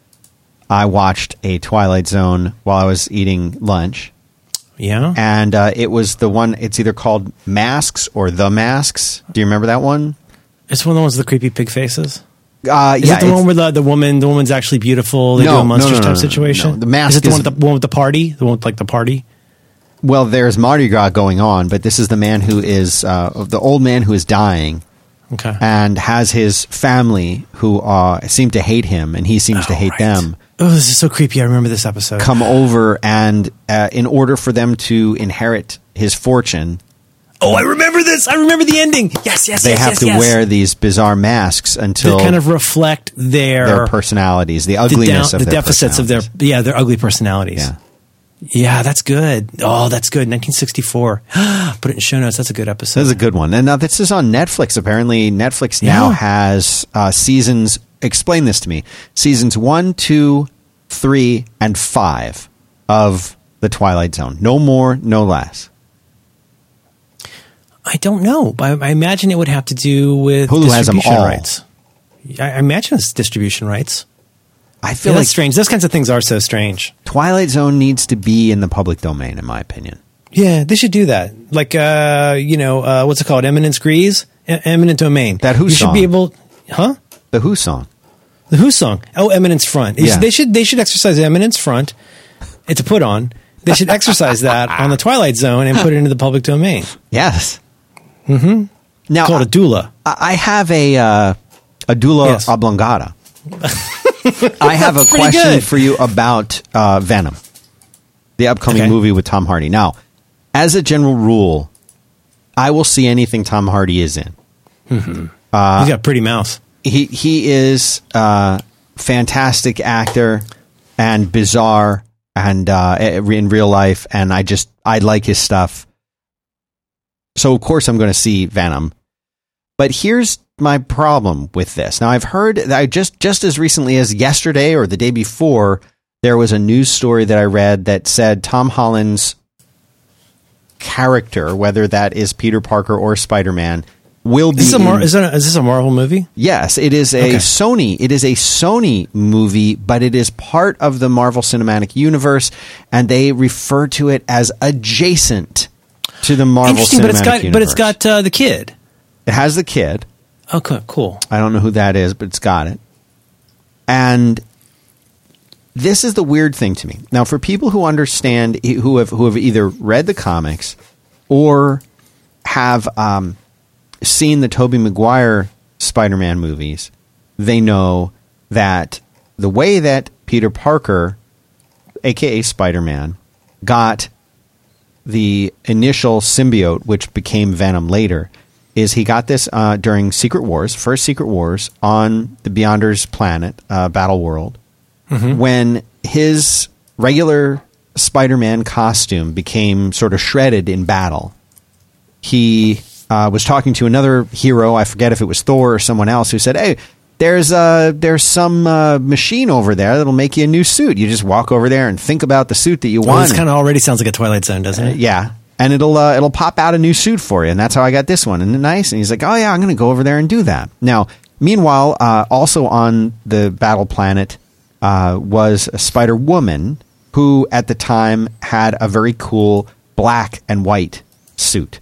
I watched a Twilight Zone while I was eating lunch, Yeah. and uh, it was the one. It's either called Masks or The Masks. Do you remember that one? It's one of the ones with the creepy pig faces. Uh, Is yeah, it the one where the, the woman the woman's actually beautiful? They No, do a monsters no, no, type situation. no. The mask is it the is- one with the one with the party? The one with like the party? well, there's Mardi Gras going on, but this is the man who is uh, the old man who is dying. Okay. and has his family who uh, seem to hate him, and he seems to Oh, hate right. them. Oh, this is so creepy. I remember this episode. Come over, and uh, in order for them to inherit his fortune, oh, I remember this. I remember the ending. Yes, yes, yes. they yes, have yes, to yes. wear these bizarre masks to until kind of reflect their their personalities, the the, ugliness down- of the their deficits of their yeah their ugly personalities. Yeah. Yeah, that's good. Oh, that's good. 1964. Put it in show notes. That's a good episode. That's a good one. And now this is on Netflix. Apparently, Netflix now Yeah. has uh, seasons. Explain this to me. Seasons one, two, three, and five of the Twilight Zone. No more, no less. I don't know. but I, I imagine it would have to do with Hulu has them distribution all. rights. I, I imagine it's distribution rights. I Yeah, feel that's like strange. Those kinds of things are so strange. Twilight Zone needs to be in the public domain, in my opinion. Yeah, they should do that. Like, uh, you know, uh, what's it called? Eminence Grease? E- eminent domain. That Who You should be able, huh? The Who song. The Who song? Oh, Eminence Front. Yeah. They should they should exercise Eminence Front. It's a put on. They should exercise that on the Twilight Zone and put it into the public domain. Yes. Mm-hmm. Now, Called a doula. I, I have a uh, a doula Yes. oblongata. I have a question good. for you about uh, Venom, the upcoming Okay. movie with Tom Hardy. Now, as a general rule, I will see anything Tom Hardy is in. He's got a pretty mouth. He he is a fantastic actor and bizarre and uh, in real life, and I just I like his stuff. So of course I'm going to see Venom. But here's my problem with this. Now I've heard that I just just as recently as yesterday or the day before there was a news story that I read that said Tom Holland's character, whether that is Peter Parker or Spider Man, will be. Is this, a Mar- in- is, a- is this a Marvel movie? Yes, it is a Okay. Sony. It is a Sony movie, but it is part of the Marvel Cinematic Universe, and they refer to it as adjacent to the Marvel Interesting, Cinematic but it's got Universe. but it's got uh, the kid. it has the kid. Okay, cool. I don't know who that is, but it's got it. And this is the weird thing to me. Now, for people who understand, who have who have either read the comics or have um, seen the Tobey Maguire Spider-Man movies, they know that the way that Peter Parker, aka Spider-Man, got the initial symbiote, which became Venom later, is he got this uh, during Secret Wars, first Secret Wars on the Beyonders planet, uh, Battle World, when his regular Spider-Man costume became sort of shredded in battle. He uh, was talking to another hero. I forget if it was Thor or someone else who said, "Hey." There's uh there's some uh, machine over there that'll make you a new suit. You just walk over there and think about the suit that you Well, want. this kind of already sounds like a Twilight Zone, doesn't it? Yeah. And it'll uh, it'll pop out a new suit for you, and that's how I got this one. And nice. And he's like, "Oh yeah, I'm going to go over there and do that." Now, meanwhile, uh, also on the battle planet uh, was a Spider Woman who, at the time, had a very cool black and white suit,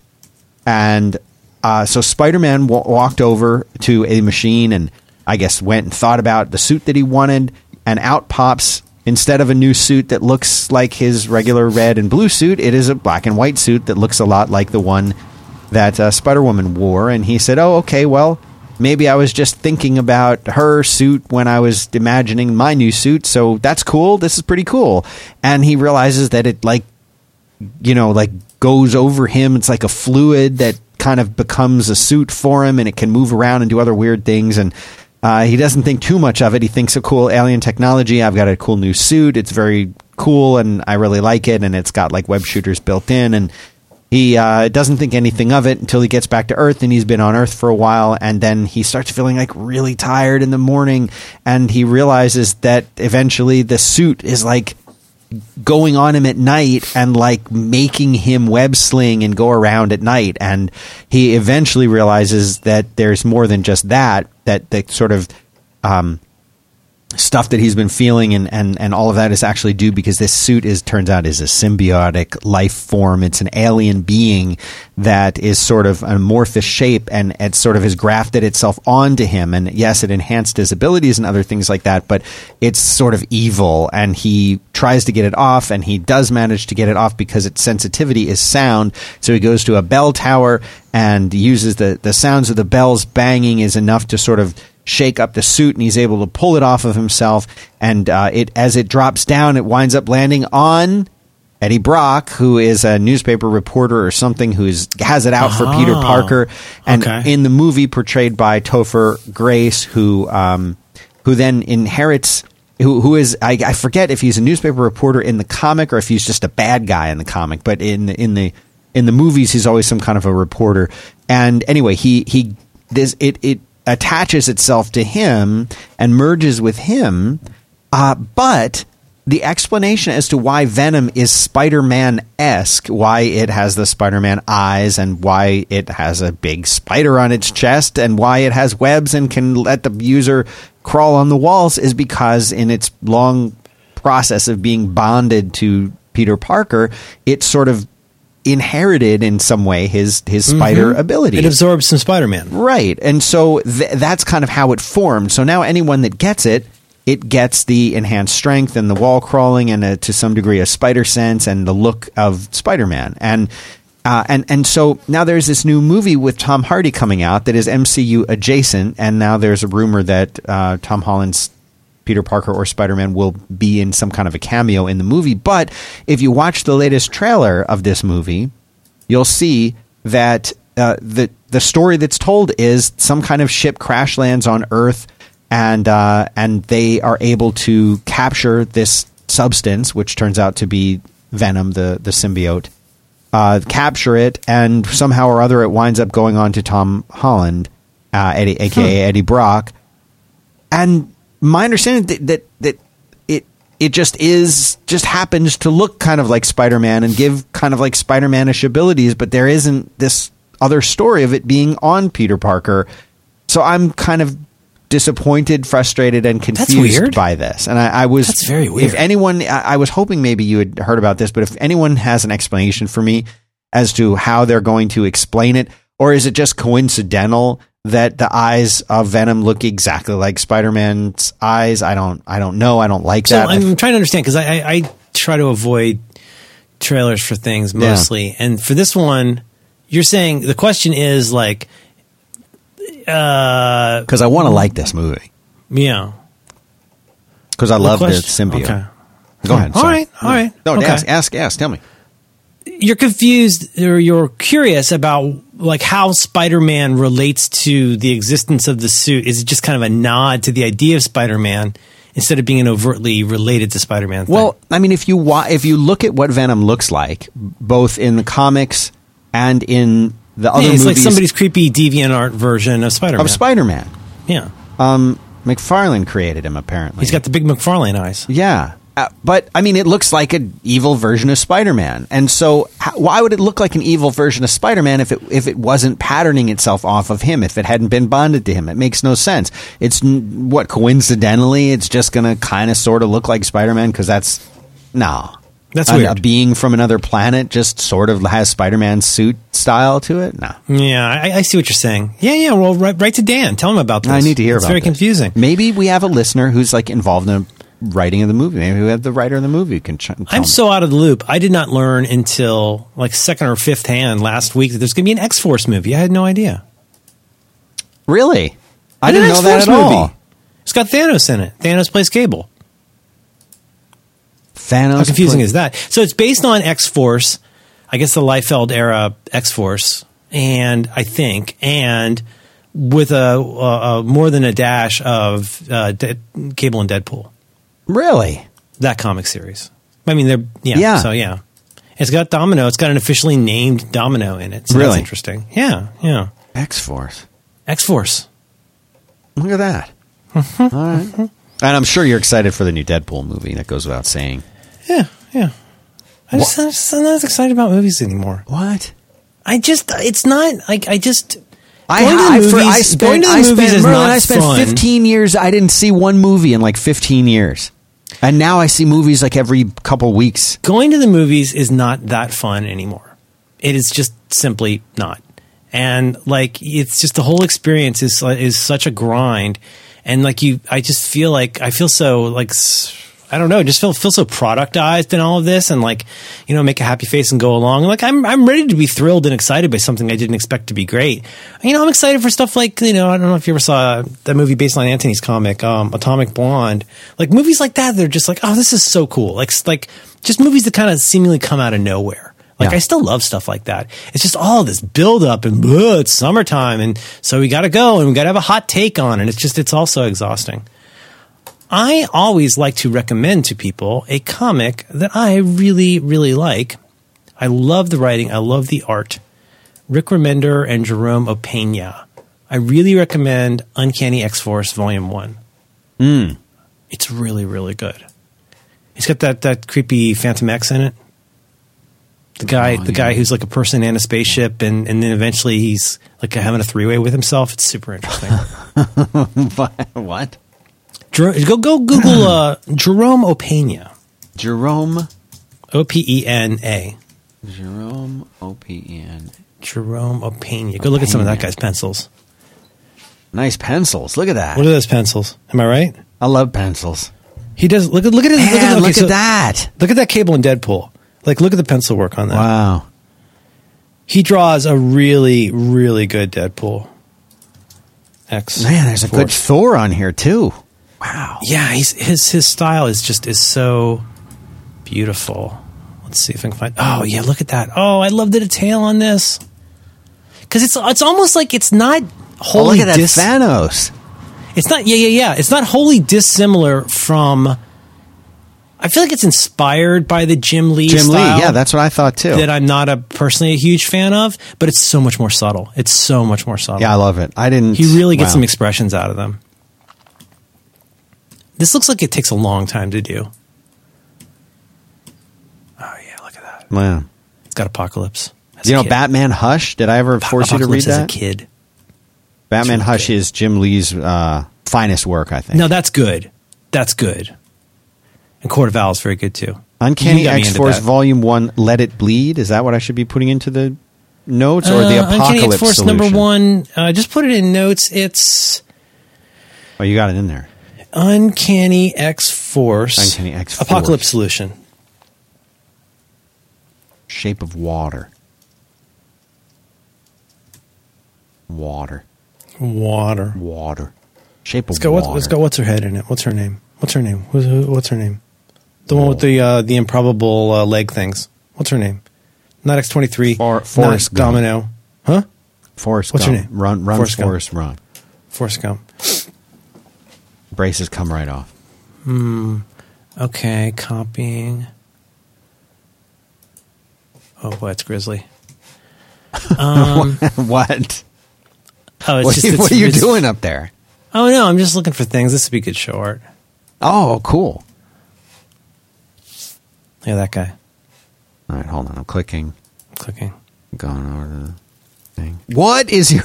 and uh, so Spider Man w- walked over to a machine and I guess went and thought about the suit that he wanted, and out pops instead of a new suit that looks like his regular red and blue suit, it is a black and white suit that looks a lot like the one that uh, Spider Woman wore. And he said, "Oh, okay, well." Maybe I was just thinking about her suit when I was imagining my new suit, so that's cool. This is pretty cool. And he realizes that it like you know, like goes over him. It's like a fluid that kind of becomes a suit for him and it can move around and do other weird things. And uh, he doesn't think too much of it. He thinks a cool alien technology. I've got a cool new suit. It's very cool and I really like it. And it's got like web shooters built in. And he uh, doesn't think anything of it until he gets back to Earth, and he's been on Earth for a while, and then he starts feeling like really tired in the morning, and he realizes that eventually the suit is like going on him at night and like making him web sling and go around at night, and he eventually realizes that there's more than just that. That the sort of um, stuff that he's been feeling and, and, and all of that is actually due because this suit is turns out is a symbiotic life form. It's an alien being that is sort of an amorphous shape and it sort of has grafted itself onto him. And yes, it enhanced his abilities and other things like that, but it's sort of evil and he tries to get it off and he does manage to get it off because its sensitivity is sound. So he goes to a bell tower and uses the, the sounds of the bells banging is enough to sort of shake up the suit and he's able to pull it off of himself. And uh, it as it drops down it winds up landing on Eddie Brock who is a newspaper reporter or something who's has it out for Ah, Peter Parker. And okay. in the movie portrayed by Topher Grace who um, who then inherits who, who is I, I forget if he's a newspaper reporter in the comic or if he's just a bad guy in the comic but in the, in the in the movies he's always some kind of a reporter. And anyway he he this it it attaches itself to him and merges with him uh, but the explanation as to why Venom is Spider-Man esque, why it has the Spider-Man eyes, and why it has a big spider on its chest, and why it has webs and can let the user crawl on the walls, is because in its long process of being bonded to Peter Parker, it sort of inherited in some way his his spider ability. It absorbs some Spider Man. Right. And so th- that's kind of how it formed. So now anyone that gets it, it gets the enhanced strength and the wall crawling and a, to some degree a spider sense and the look of Spider Man. And uh, and and so now there's this new movie with Tom Hardy coming out that is MCU adjacent, and now there's a rumor that uh, Tom Holland's Peter Parker or Spider Man will be in some kind of a cameo in the movie. But if you watch the latest trailer of this movie, you'll see that uh, the the story that's told is some kind of ship crash lands on Earth. and uh, and they are able to capture this substance, which turns out to be venom, the the symbiote. Uh, capture it, and somehow or other, it winds up going on to Tom Holland, uh, Eddie, aka Eddie Brock. And my understanding that, that that it it just is just happens to look kind of like Spider Man and give kind of like Spider Manish abilities, but there isn't this other story of it being on Peter Parker. So I'm kind of disappointed, frustrated, and confused by this. And I, I was That's very weird. If anyone, I, I was hoping maybe you had heard about this, but if anyone has an explanation for me as to how they're going to explain it, or is it just coincidental that the eyes of Venom look exactly like Spider-Man's eyes? I don't, I don't know. I don't like So that. I'm trying to understand because I, I, I try to avoid trailers for things mostly, and for this one, you're saying the question is like, uh, because I want to like this movie yeah, because I love the question- symbiote. okay. Go ahead. All sorry. right, all right, No, okay. ask, ask, ask. Tell me. You're confused or you're curious about like how Spider-Man relates to the existence of the suit. Is it just kind of a nod to the idea of Spider-Man instead of being an overtly related to Spider-Man? thing? Well, I mean, if you wa- if you look at what Venom looks like, both in the comics and in the other Yeah, it's movies like somebody's creepy deviant art version of Spider-Man. of Spider-Man, yeah, um, McFarlane created him apparently. he's got the big McFarlane eyes. yeah. Uh, but I mean, it looks like an evil version of Spider-Man, and so how, why would it look like an evil version of Spider-Man if it if it wasn't patterning itself off of him? If it hadn't been bonded to him, it makes no sense. It's what coincidentally, it's just going to kind of sort of look like Spider-Man because that's no. That's weird. a being from another planet just sort of has Spider-Man suit style to it. No, Yeah, I, I see what you're saying. Yeah, yeah. Well, write, write to Dan. Tell him about this. I need to hear It's about. very this. confusing. Maybe we have a listener who's like involved in the writing of the movie. Maybe we have the writer of the movie can. Ch- I'm me. so out of the loop. I did not learn until like second or fifth hand last week that there's going to be an X Force movie. I had no idea. really. I didn't know that at all. It's got Thanos in it. Thanos plays Cable. Thanos. How confusing play- is that? So it's based on X Force, I guess the Liefeld era X Force, and I think, and with a, a, a more than a dash of uh, De- Cable and Deadpool. Really? That comic series. I mean, they're yeah. Yeah. So yeah, it's got Domino. It's got an officially named Domino in it. So Really? that's interesting. Yeah, yeah. X Force. X Force. Look at that. Mm-hmm, all right. Mm-hmm. And I'm sure you're excited for the new Deadpool movie. That goes without saying. Yeah, yeah. I just, I'm, just, I'm not as excited about movies anymore. What? I just, it's not like I just. I, Going to the I, for- movies- I spent, going to the I movies spent, is Merlin, not I spent fun. 15 years. I didn't see one movie in like 15 years. And now I see movies like every couple weeks. going to the movies is not that fun anymore. It is just simply not. And like it's just the whole experience is is such a grind and like you I just feel like I feel so like I don't know, just feel feel so productized in all of this and like you know make a happy face and go along. Like I'm I'm ready to be thrilled and excited by something I didn't expect to be great. You know, I'm excited for stuff like, you know, I don't know if you ever saw that movie based on Anthony's comic, um, Atomic Blonde. Like movies like that they're just like, "Oh, this is so cool." Like like just movies that kind of seemingly come out of nowhere. Like Yeah. I still love stuff like that. It's just all this build up and "Ugh, it's summertime and so we got to go and we got to have a hot take on it. It's just it's also exhausting. I always like to recommend to people a comic that I really really like. I love the writing, I love the art. Rick Remender and Jerome Opeña. I really recommend Uncanny X-Force Volume 1. Hmm. It's really really good. It's got that that creepy Fantomex in it. The guy, Oh, the yeah. guy who's like a person and a spaceship, and, and then eventually he's like having a three way with himself. It's super interesting. what? Jer- go go Google uh, Jerome Opeña, Jerome. O P E N A. Jerome O P E N. Jerome Opeña. Go look at some of that guy's pencils. Nice pencils. Look at that. What are those pencils? Am I right? I love pencils. He does. Look at look at his. Man, look at, okay, look so at that. Look at that cable in Deadpool. Like look at the pencil work on that. Wow. He draws a really really good Deadpool. X. Man, there's a good Thor on here too. Wow. Yeah, he's, his his style is just is so beautiful. Let's see if I can find. Oh yeah, look at that. Oh, I love the detail on this because it's it's almost like it's not Oh, wholly look at that Thanos. It's not. Yeah, yeah, yeah. It's not wholly dissimilar from. I feel like it's inspired by the Jim Lee. Jim Lee, yeah, that's what I thought too. that I'm not a personally a huge fan of, but it's so much more subtle. It's so much more subtle. yeah, I love it. I didn't. He really gets wow. some expressions out of them. This looks like it takes a long time to do. Oh yeah, look at that. Wow. It's got apocalypse. As You know, kid. Batman Hush. Did I ever force you to read Apocalypse as a that? kid. Batman really Hush good. is Jim Lee's uh, finest work, I think. No, that's good. That's good. And Court of Owls very good too. Uncanny You got me X into Force. Volume One, Let It Bleed. Is that what I should be putting into the notes or the Uh, Uncanny Apocalypse X Force number one. Uh, just put it in notes. It's Oh, you got it in there. Uncanny X Force. Uncanny X-Force. Apocalypse Solution. Shape of Water. Water. Water. Water. Shape of It's got, Water. it's got what's her head in it? What's her name? What's her name? Who's, who, what's her name? The one with the uh, the improbable uh, leg things. What's her name? Not X twenty three. For- Forrest Domino. Huh? Forrest What's her name? Run, run, Forrest Forrest, Gump. run. Forrest Gump. Braces come right off. Hmm. Okay, copying. Oh boy, it's Grizzly. what? Oh, it's what, just are you- it's- what are you doing up there? Oh no, I'm just looking for things. This would be good short. Oh, cool. Yeah, that guy. All right, hold on. I'm clicking. Clicking. Going over to the thing. What is your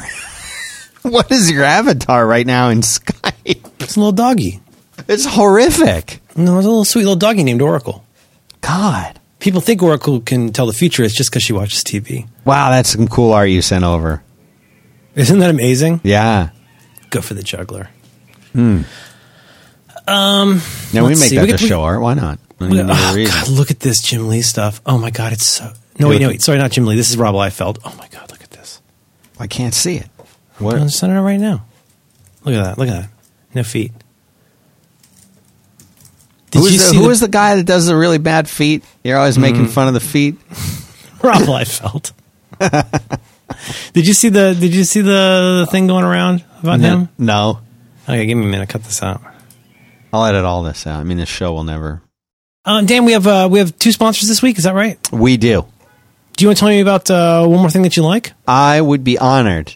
What is your avatar right now in Skype? It's a little doggy. It's horrific. No, it's a little sweet little doggy named Oracle. God. People think Oracle can tell the future. It's just because she watches TV. Wow, that's some cool art you sent over. Isn't that amazing? Yeah. Go for the juggler. Hmm. Um, Now we Let's make see. that We the could- we- show art. Why not? I mean, no Oh, reason. God, look at this Jim Lee stuff. Oh my God, it's so. No, wait, no, wait. Sorry, not Jim Lee. This is Rob Liefeld. Oh my God, look at this. I can't see it. I'm What? sending it right now. Look at that. Look at that. No feet. Did Who you the, who the, is the guy that does the really bad feet? You're always making fun of the feet. Rob Liefeld? did you see the Did you see the thing going around about him? No. Okay, give me a minute. Cut this out. I'll edit all this out. I mean, this show will never. Um, Dan, we have uh, we have two sponsors this week. Is that right? We do. Do you want to tell me about uh, one more thing that you like? I would be honored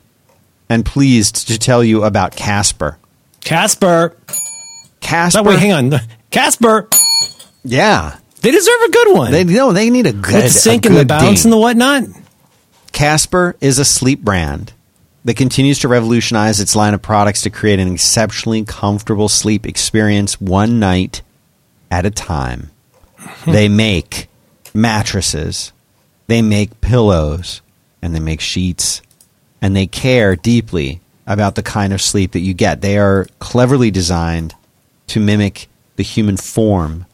and pleased to tell you about Casper. Casper. Casper. Oh, wait, hang on. Casper. Yeah. They deserve a good one. They no, they need a good With sink a and the bounce and the whatnot. Casper is a sleep brand that continues to revolutionize its line of products to create an exceptionally comfortable sleep experience one night at a time. Hmm. they make mattresses, they make pillows, and they make sheets, and they care deeply about the kind of sleep that you get. They are cleverly designed to mimic the human form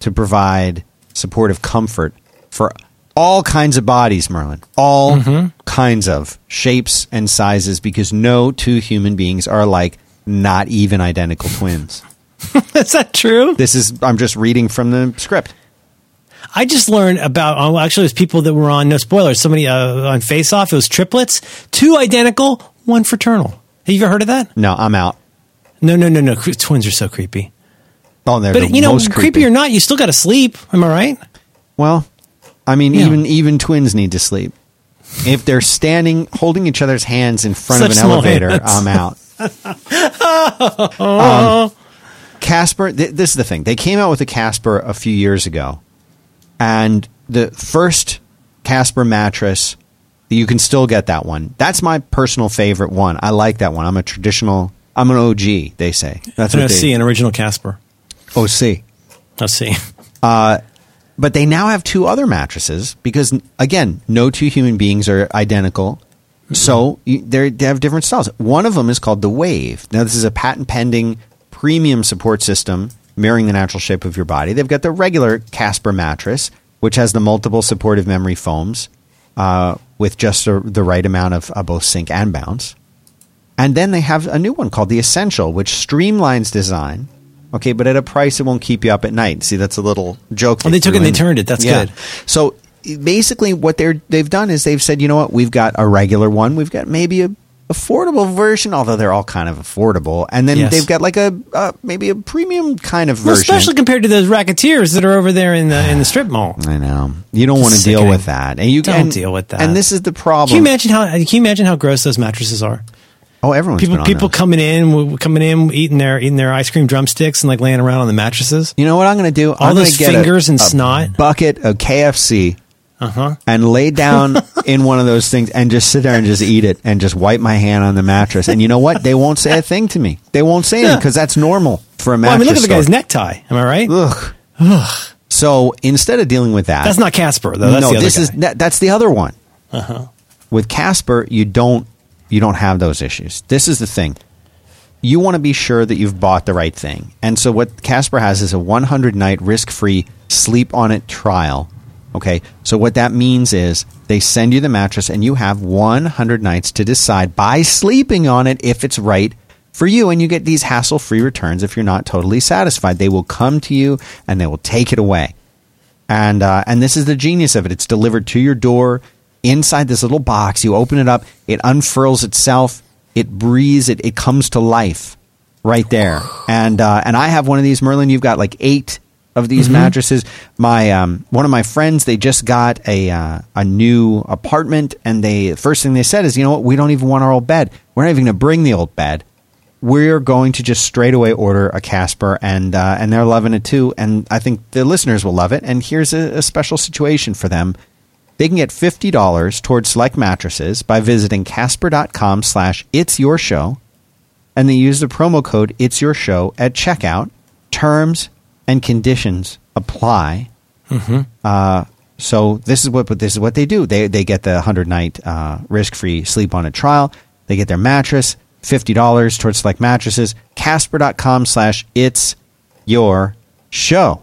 to provide supportive comfort for all kinds of bodies, Merlin. All Mm-hmm. kinds of shapes and sizes because no two human beings are alike, not even identical twins. Is that true? This is, I'm just reading from the script. I just learned about. Oh, actually, it was people that were on. No spoilers. Somebody uh, on Face Off. It was triplets, two identical, one fraternal. Have you ever heard of that? No, I'm out. No, no, no, no. Twins are so creepy. Oh, they're But the you know, most creepy. or not, you still got to sleep. Am I right? Well, I mean, Yeah. even even twins need to sleep. If they're standing, holding each other's hands in front Such of an elevator, hands. I'm out. um, Casper, th- this is the thing. They came out with a Casper a few years ago, and the first Casper mattress, you can still get that one. That's my personal favorite one. I like that one. I'm a traditional. I'm an OG. They say that's No, what see they. an original Casper. OC. Let's see. But they now have two other mattresses because, again, no two human beings are identical. So they have different styles. One of them is called the Wave. Now, this is a patent pending premium support system mirroring the natural shape of your body. They've got the regular Casper mattress, which has the multiple supportive memory foams uh, with just the the right amount of uh, both sink and bounce. And then they have a new one called the Essential, which streamlines design. Okay, but at a price it won't keep you up at night. See, that's a little joke. Oh, they took it and they turned it. That's good. So basically, what they're they've done is they've said, you know what, we've got a regular one, we've got maybe a affordable version, although they're all kind of affordable, and then Yes. they've got like a uh, maybe a premium kind of Well, version. especially compared to those racketeers that are over there in the in the strip mall. I know you don't want to deal with that, and you Don't and- deal with that. And this is the problem. Can you imagine how? Can you imagine how gross those mattresses are? oh, everyone! People been on people those. coming in coming in eating their eating their ice cream drumsticks and like laying around on the mattresses. You know what I'm going to do? I'm those fingers a, and a snot. bucket of KFC Uh huh. and lay down in one of those things and just sit there and just eat it and just wipe my hand on the mattress. And you know what? They won't say a thing to me. They won't say anything Yeah. because that's normal for a Well, I mattress. mean, look at the guy's necktie. Am I right? Ugh. So instead of dealing with that, That's not Casper though. That's no, the other this guy. is that, that's the other one. Uh-huh. With Casper, you don't you don't have those issues. This is the thing. You want to be sure that you've bought the right thing. And so what Casper has is a 100 night risk-free sleep on it trial. Okay? So what that means is they send you the mattress and you have 100 nights to decide by sleeping on it if it's right for you and you get these hassle-free returns if you're not totally satisfied. They will come to you and they will take it away and uh, and this is the genius of it. It's delivered to your door inside this little box. You open it up, it unfurls itself, it breathes, it, it comes to life right there. And uh, and I have one of these. Merlin, you've got like eight of these mattresses. My um, one of my friends, they just got a uh, a new apartment, and they first thing they said is, you know what, we don't even want our old bed. We're not even going to bring the old bed we're going to just straight away order a Casper, and uh, and they're loving it too. And I think the listeners will love it. And here's a, a special situation for them: they can get fifty dollars towards select mattresses by visiting Casper.com/slash It's Your Show, and they use the promo code It's Your Show at checkout. Terms and conditions apply. Uh, so this is what but this is what they do. They they get the hundred night uh, risk free sleep on a trial. They get their mattress, fifty dollars towards select mattresses. Casper.com slash it's your show.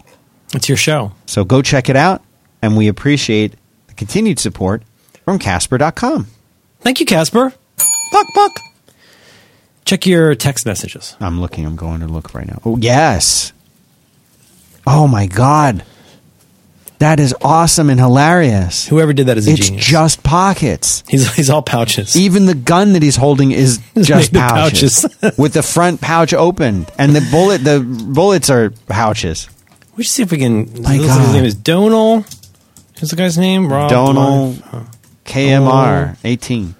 It's your show. So go check it out, and we appreciate the continued support from Casper.com. Thank you, Casper. Buck buck. Check your text messages. I'm looking. I'm going to look right now. Oh yes. Oh my god. That is awesome and hilarious. Whoever did that is a It's genius. just pockets. he's he's all pouches. Even the gun that he's holding is It's just made of pouches, pouches. with the front pouch open, and the bullet the bullets are pouches. We should see if we can. My looks like God. His name is Donal. Who's the guy's name? Rob Donal uh, KMR eighteen.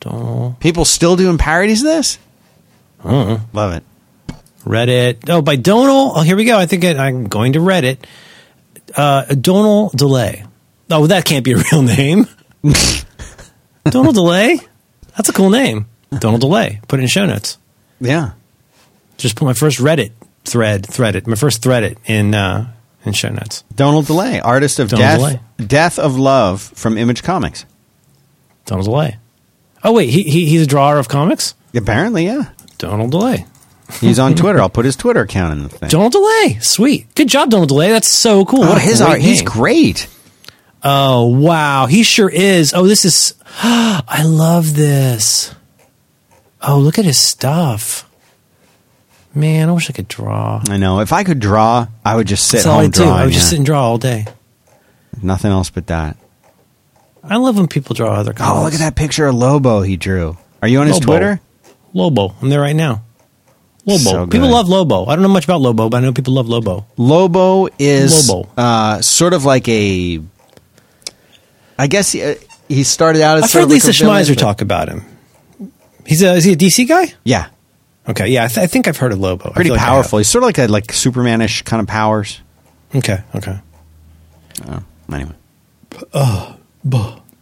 Donal. People still doing parodies of this. Love it. Reddit. Oh, by Donal. Oh, here we go. I think I, I'm going to Reddit. Uh, Donal Delay. Oh, that can't be a real name. Donal Delay. That's a cool name. Donal Delay. Put it in show notes. Yeah. Just put my first Reddit thread, thread it, my first thread it in uh, in show notes. Donald DeLay, artist of Donald Death, DeLay. Death of Love from Image Comics. Donald Delay. Oh wait, he, he he's a drawer of comics. Apparently, yeah. Donald Delay. He's on Twitter. I'll put his Twitter account in the thing. Donald Delay. Sweet. Good job, Donald Delay. That's so cool. oh, What his great art. He's great. Oh wow, he sure is. Oh, this is. I love this. Oh, look at his stuff. Man, I wish I could draw. I know. If I could draw, I would just sit That's all home I do. drawing. I would just yeah. sit and draw all day. Nothing else but that. I love when people draw other comics. Oh, look at that picture of Lobo he drew. Are you on his Lobo. Twitter? Lobo. I'm there right now. Lobo. So people love Lobo. I don't know much about Lobo, but I know people love Lobo. Lobo is Lobo. Uh, sort of like a. I guess he, uh, he started out as. I've sort heard of like Lisa a Schmeiser but- talk about him. He's a is he a DC guy? Yeah, Okay, yeah, I, th- I think I've heard of Lobo. Pretty like powerful. He's sort of like a like Supermanish kind of powers. Okay, okay. Oh, anyway. Uh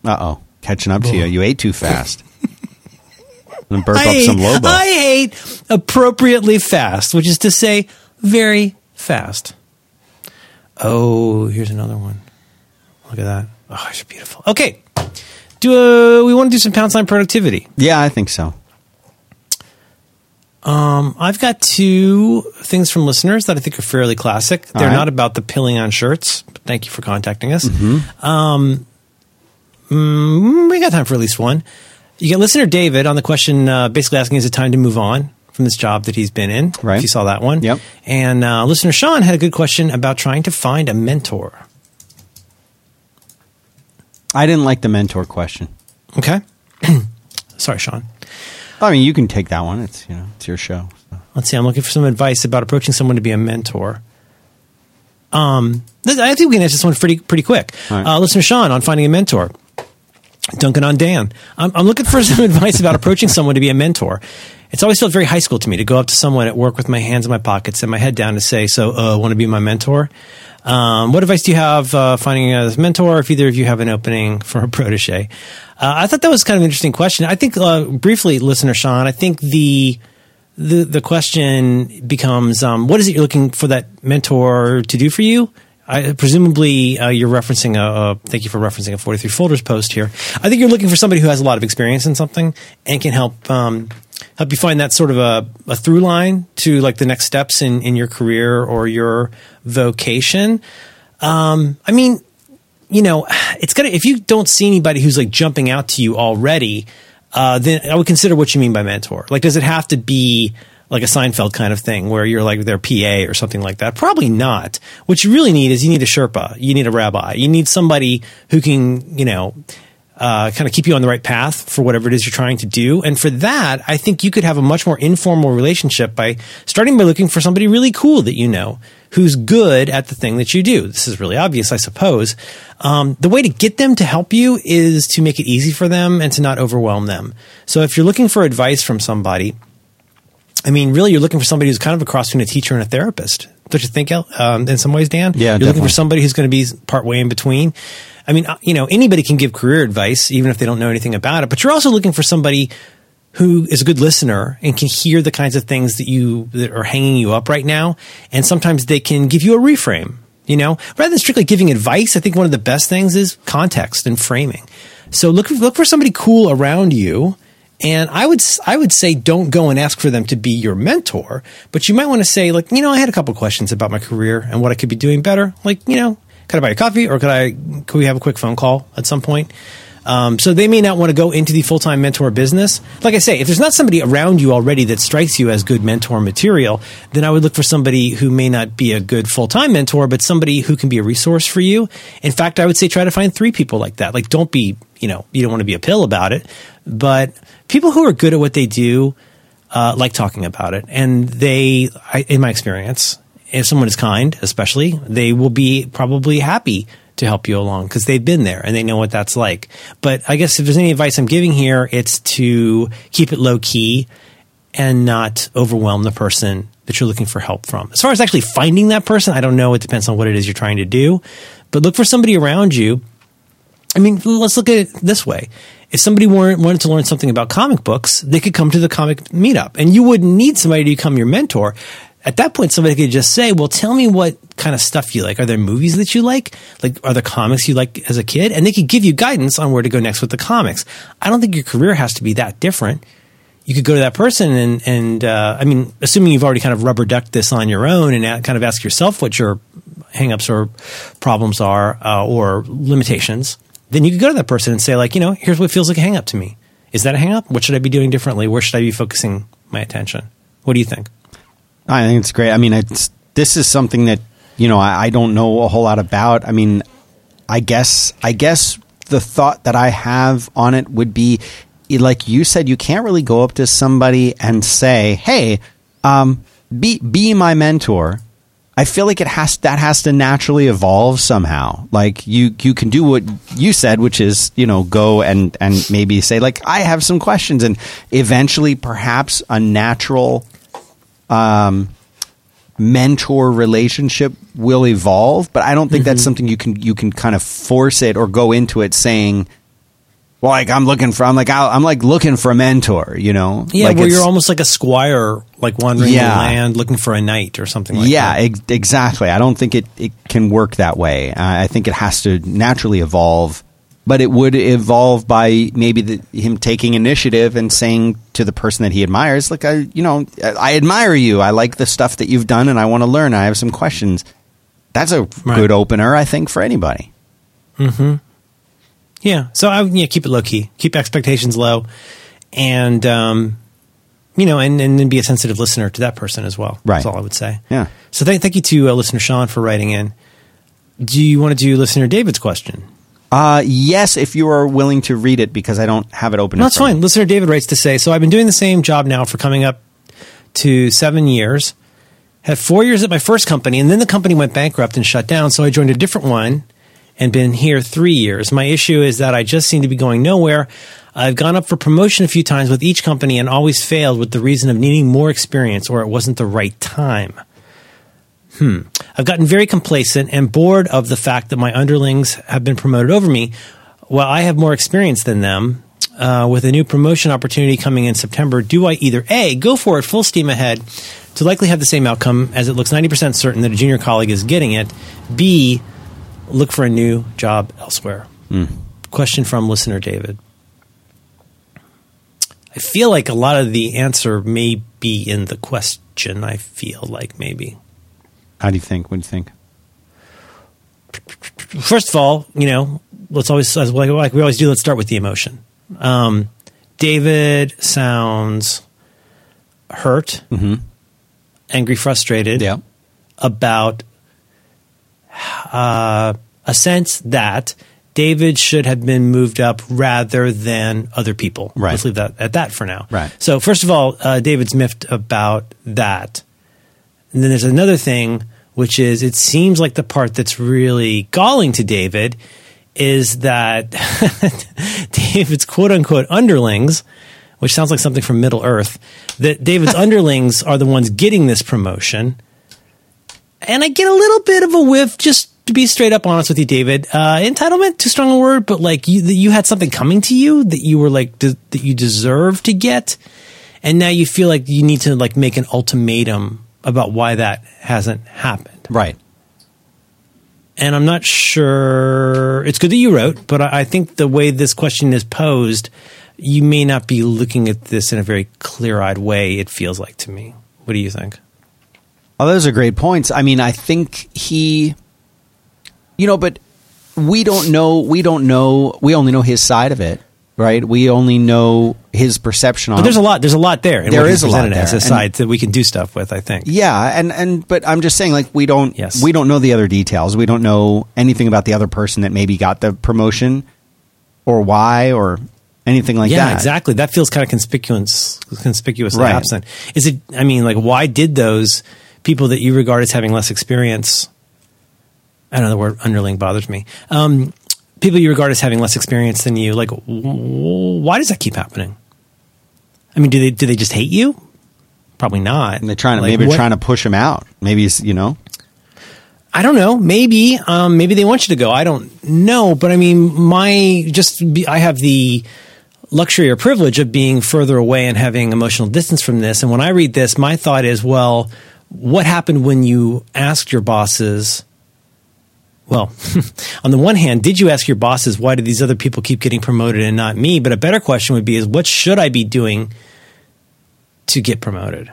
oh, catching up to you. You ate too fast. and burp up some Lobo. I hate appropriately fast, which is to say, very fast. Oh, here's another one. Look at that. Oh, it's beautiful. Okay, do uh, we want to do some pound sign productivity? yeah, I think so. Um, I've got two things from listeners that I think are fairly classic. They're right. not about the pilling on shirts. But thank you for contacting us. Um, mm, we got time for at least one. You get listener David on the question, uh, basically asking, is it time to move on from this job that he's been in? Right. If you saw that one. Yep. And uh, listener Sean had a good question about trying to find a mentor. I didn't like the mentor question. Okay. Sorry, Sean. I mean, you can take that one. It's you know, it's your show. Let's see. I'm looking for some advice about approaching someone to be a mentor. Um, I think we can answer this one pretty pretty quick. Right. Uh, listener Sean on finding a mentor. Duncan on Dan. I'm, I'm looking for some advice about approaching someone to be a mentor. It's always felt very high school to me to go up to someone at work with my hands in my pockets and my head down to say, "So, uh, want to be my mentor?" Um, what advice do you have uh, finding a mentor? If either of you have an opening for a protege, uh, I thought that was kind of an interesting question. I think uh, briefly, listener Sean, I think the the the question becomes, um, what is it you're looking for that mentor to do for you? I, presumably, uh, you're referencing a, a. Thank you for referencing a 43 folders post here. I think you're looking for somebody who has a lot of experience in something and can help um, help you find that sort of a, a through line to like the next steps in in your career or your vocation. Um, I mean, you know, it's gonna if you don't see anybody who's like jumping out to you already, uh, then I would consider what you mean by mentor. Like, does it have to be like a Seinfeld kind of thing where you're like their PA or something like that? Probably not. What you really need is you need a Sherpa, you need a rabbi, you need somebody who can, you know, uh, kind of keep you on the right path for whatever it is you're trying to do. And for that, I think you could have a much more informal relationship by starting by looking for somebody really cool that you know who's good at the thing that you do. This is really obvious, I suppose. Um, the way to get them to help you is to make it easy for them and to not overwhelm them. So if you're looking for advice from somebody, I mean, really, you're looking for somebody who's kind of a cross between a teacher and a therapist. Don't you think, um, in some ways, Dan? Yeah, You're looking for somebody who's going to be part way in between. I mean, uh, you know, anybody can give career advice, even if they don't know anything about it, but you're also looking for somebody who is a good listener and can hear the kinds of things that you, that are hanging you up right now. And sometimes they can give you a reframe, you know, rather than strictly giving advice. I think one of the best things is context and framing. So look, look for somebody cool around you. And I would, I would say don't go and ask for them to be your mentor, but you might want to say like, you know, I had a couple questions about my career and what I could be doing better. Like, you know, could I buy a coffee or could I, could we have a quick phone call at some point? Um, so they may not want to go into the full time mentor business. Like I say, if there's not somebody around you already that strikes you as good mentor material, then I would look for somebody who may not be a good full time mentor, but somebody who can be a resource for you. In fact, I would say try to find three people like that. Like, don't be, you know, you don't want to be a pill about it, but people who are good at what they do uh, like talking about it, and they, I, in my experience, if someone is kind, especially, they will be probably happy to help you along because they've been there and they know what that's like. But I guess if there's any advice I'm giving here, it's to keep it low key and not overwhelm the person that you're looking for help from. As far as actually finding that person, I don't know. It depends on what it is you're trying to do. But look for somebody around you I mean, let's look at it this way. If somebody wanted to learn something about comic books, they could come to the comic meetup and you wouldn't need somebody to become your mentor. At that point, somebody could just say, well, tell me what kind of stuff you like. Are there movies that you like? Like, are there comics you like as a kid? And they could give you guidance on where to go next with the comics. I don't think your career has to be that different. You could go to that person and, and, uh, I mean, assuming you've already kind of rubber ducked this on your own and a- kind of ask yourself what your hangups or problems are, uh, or limitations, then you could go to that person and say, like, you know, here's what feels like a hang up to me. Is that a hang up? What should I be doing differently? Where should I be focusing my attention? What do you think? I think it's great. I mean, this is something that you know I, I don't know a whole lot about. I mean, I guess I guess the thought that I have on it would be, like you said, you can't really go up to somebody and say, "Hey, um, be be my mentor." I feel like it has that has to naturally evolve somehow. Like you you can do what you said, which is you know go and and maybe say like I have some questions, and eventually perhaps a natural um, mentor relationship will evolve, but I don't think that's something you can you can kind of force it or go into it saying, "Well, like I'm looking for I'm like I'll, I'm like looking for a mentor," you know? Yeah, like where you're almost like a squire, like wandering Yeah. the land looking for a knight or something like yeah, ex- exactly. I don't think it it can work that way. Uh, I think it has to naturally evolve. But it would evolve by maybe the, him taking initiative and saying to the person that he admires, "Look, I, you know, I, I admire you. I like the stuff that you've done, and I want to learn. I have some questions." That's a Right. good opener, I think, for anybody. Yeah. So I would yeah, keep it low key, keep expectations low, and um, you know, and and then be a sensitive listener to that person as well. Right. That's all I would say. Yeah. So thank thank you to uh, listener Sean for writing in. Do you want to do listener David's question? Uh, yes, if you are willing to read it, because I don't have it open. No, that's fine. Listener David writes to say, so I've been doing the same job now for coming up to seven years. Had four years at my first company, and then the company went bankrupt and shut down. So I joined a different one and been here three years. My issue is that I just seem to be going nowhere. I've gone up for promotion a few times with each company and always failed with the reason of needing more experience or it wasn't the right time. Hmm. I've gotten very complacent and bored of the fact that my underlings have been promoted over me while I have more experience than them. Uh, with a new promotion opportunity coming in September, do I either A, go for it full steam ahead to likely have the same outcome as it looks 90% certain that a junior colleague is getting it, B, look for a new job elsewhere? Question from listener David. I feel like a lot of the answer may be in the question. I feel like maybe. How do you think? What do you think? First of all, you know, let's always, as like, like we always do, let's start with the emotion. Um, David sounds hurt, mm-hmm. angry, frustrated Yeah. about uh, a sense that David should have been moved up rather than other people. Right. Let's leave that at that for now. Right. So first of all, uh, David's miffed about that, and then there's another thing, which is it seems like the part that's really galling to David is that David's quote unquote underlings, which sounds like something from Middle Earth, that David's underlings are the ones getting this promotion. And I get a little bit of a whiff, just to be straight up honest with you, David. Uh, entitlement, too strong a word, but like you, that you had something coming to you that you were like, de- that you deserve to get. And now you feel like you need to like make an ultimatum about why that hasn't happened Right. and I'm not sure. It's good that you wrote, but I I think the way this question is posed, you may not be looking at this in a very clear-eyed way. It feels like to me. What do you think? Oh, those are great points. I mean, I think he, you know, but we don't know. We don't know. We only know his side of it, right? We only know his perception on. But there's a lot. There's a lot there. And There is a lot presented as a side that we can do stuff with. I think. Yeah, and and but I'm just saying, like we don't Yes. we don't know the other details. We don't know anything about the other person that maybe got the promotion, or why, or anything like yeah, that. Yeah, exactly. That feels kind of conspicuous, conspicuously Right. absent. Is it? I mean, like, why did those people that you regard as having less experience? I don't know the word underling bothers me. Um, people you regard as having less experience than you, like, w- why does that keep happening? I mean, do they do they just hate you? Probably not. And they're trying to Like, maybe they're what- trying to push him out. Maybe it's you know. I don't know. Maybe, um, maybe they want you to go. I don't know. But I mean, my just be, I have the luxury or privilege of being further away and having emotional distance from this. And when I read this, my thought is, well, what happened when you asked your bosses? Well, on the one hand, did you ask your bosses why do these other people keep getting promoted and not me? But a better question would be: is what should I be doing to get promoted?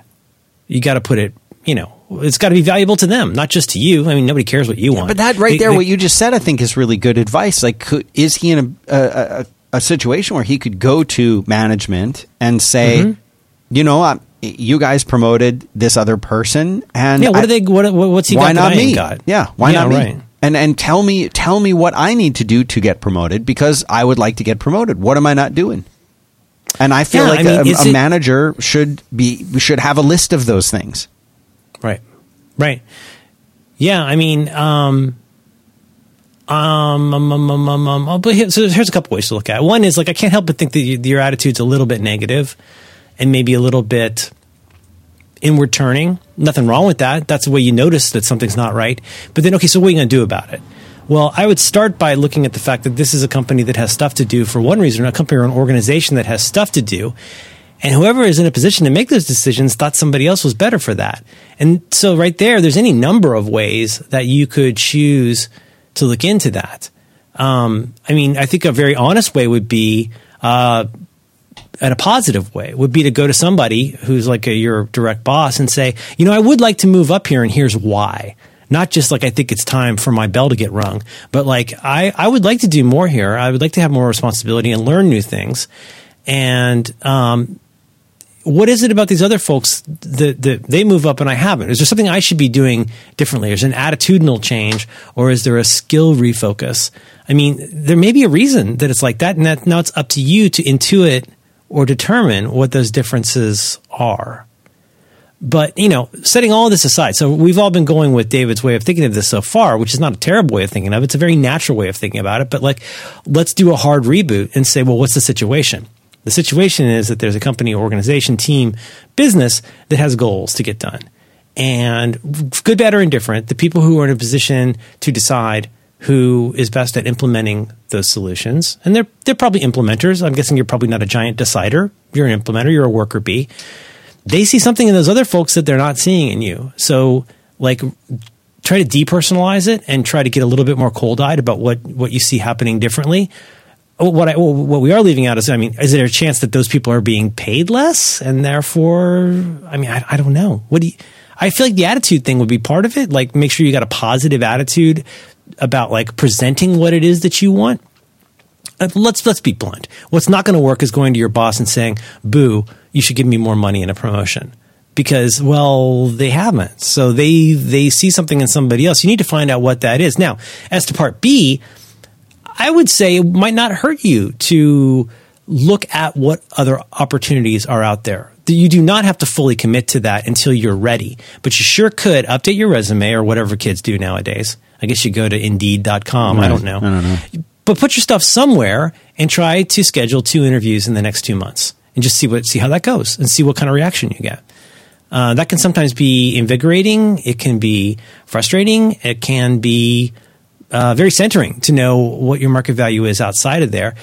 You got to put it. You know, it's got to be valuable to them, not just to you. I mean, nobody cares what you want. But that right They- there, they- what you just said, I think is really good advice. Like, could, is he in a, a, a, a situation where he could go to management and say, Mm-hmm. you know, i you guys promoted this other person, and Yeah, what I- do they? What, what- what's he why got that not me? got? Yeah, why Yeah, not me? Right. And and tell me tell me what I need to do to get promoted because I would like to get promoted. What am I not doing? And I feel Yeah, like I mean, a, a it- manager should be should have a list of those things. Right. Right. Yeah, I mean, um, um, um, um, um, um, um, but here, so here's a couple ways to look at it. One is like I can't help but think that you, your attitude's a little bit negative, and maybe a little bit inward turning. Nothing wrong with that. That's the way you notice that something's not right. But then, okay, so what are you going to do about it? Well, I would start by looking at the fact that this is a company that has stuff to do for one reason, or a company or an organization that has stuff to do. And whoever is in a position to make those decisions thought somebody else was better for that. And so, right there, there's any number of ways that you could choose to look into that. Um, I mean, I think a very honest way would be, uh, in a positive way, would be to go to somebody who's like a, your direct boss and say, you know, I would like to move up here, and here's why. Not just like I think it's time for my bell to get rung, but like I, I would like to do more here. I would like to have more responsibility and learn new things. And um, what is it about these other folks that, that they move up and I haven't? Is there something I should be doing differently? Is there an attitudinal change or is there a skill refocus? I mean, there may be a reason that it's like that, and that now it's up to you to intuit or determine what those differences are. But, you know, setting all this aside, so we've all been going with David's way of thinking of this so far, which is not a terrible way of thinking of it. It's a very natural way of thinking about it. But, like, let's do a hard reboot and say, well, what's the situation? The situation is that there's a company, organization, team, business that has goals to get done. And good, bad, or indifferent, the people who are in a position to decide who is best at implementing those solutions, and they're, they're probably implementers. I'm guessing you're probably not a giant decider. You're an implementer, you're a worker bee they see something in those other folks that they're not seeing in you. So, like, try to depersonalize it and try to get a little bit more cold eyed about what, what you see happening differently. Oh, what I, what we are leaving out is, I mean, is there a chance that those people are being paid less and therefore, I mean, I, I don't know. What do you, I feel like the attitude thing would be part of it. Like, make sure you got a positive attitude about like presenting what it is that you want. Uh, let's let's be blunt. What's not going to work is going to your boss and saying, "Boo, you should give me more money and a promotion. Because well they haven't. So they they see something in somebody else. You need to find out what that is. Now as to part b i would say it might not hurt you to look at what other opportunities are out there. You do not have to fully commit to that until you're ready but you sure could update your resume or whatever kids do nowadays i guess you go to indeed.com right. i don't know i don't know but put your stuff somewhere and try to schedule two interviews in the next two months and just see what see how that goes and see what kind of reaction you get. Uh, that can sometimes be invigorating. It can be frustrating. It can be uh, very centering to know what your market value is outside of there.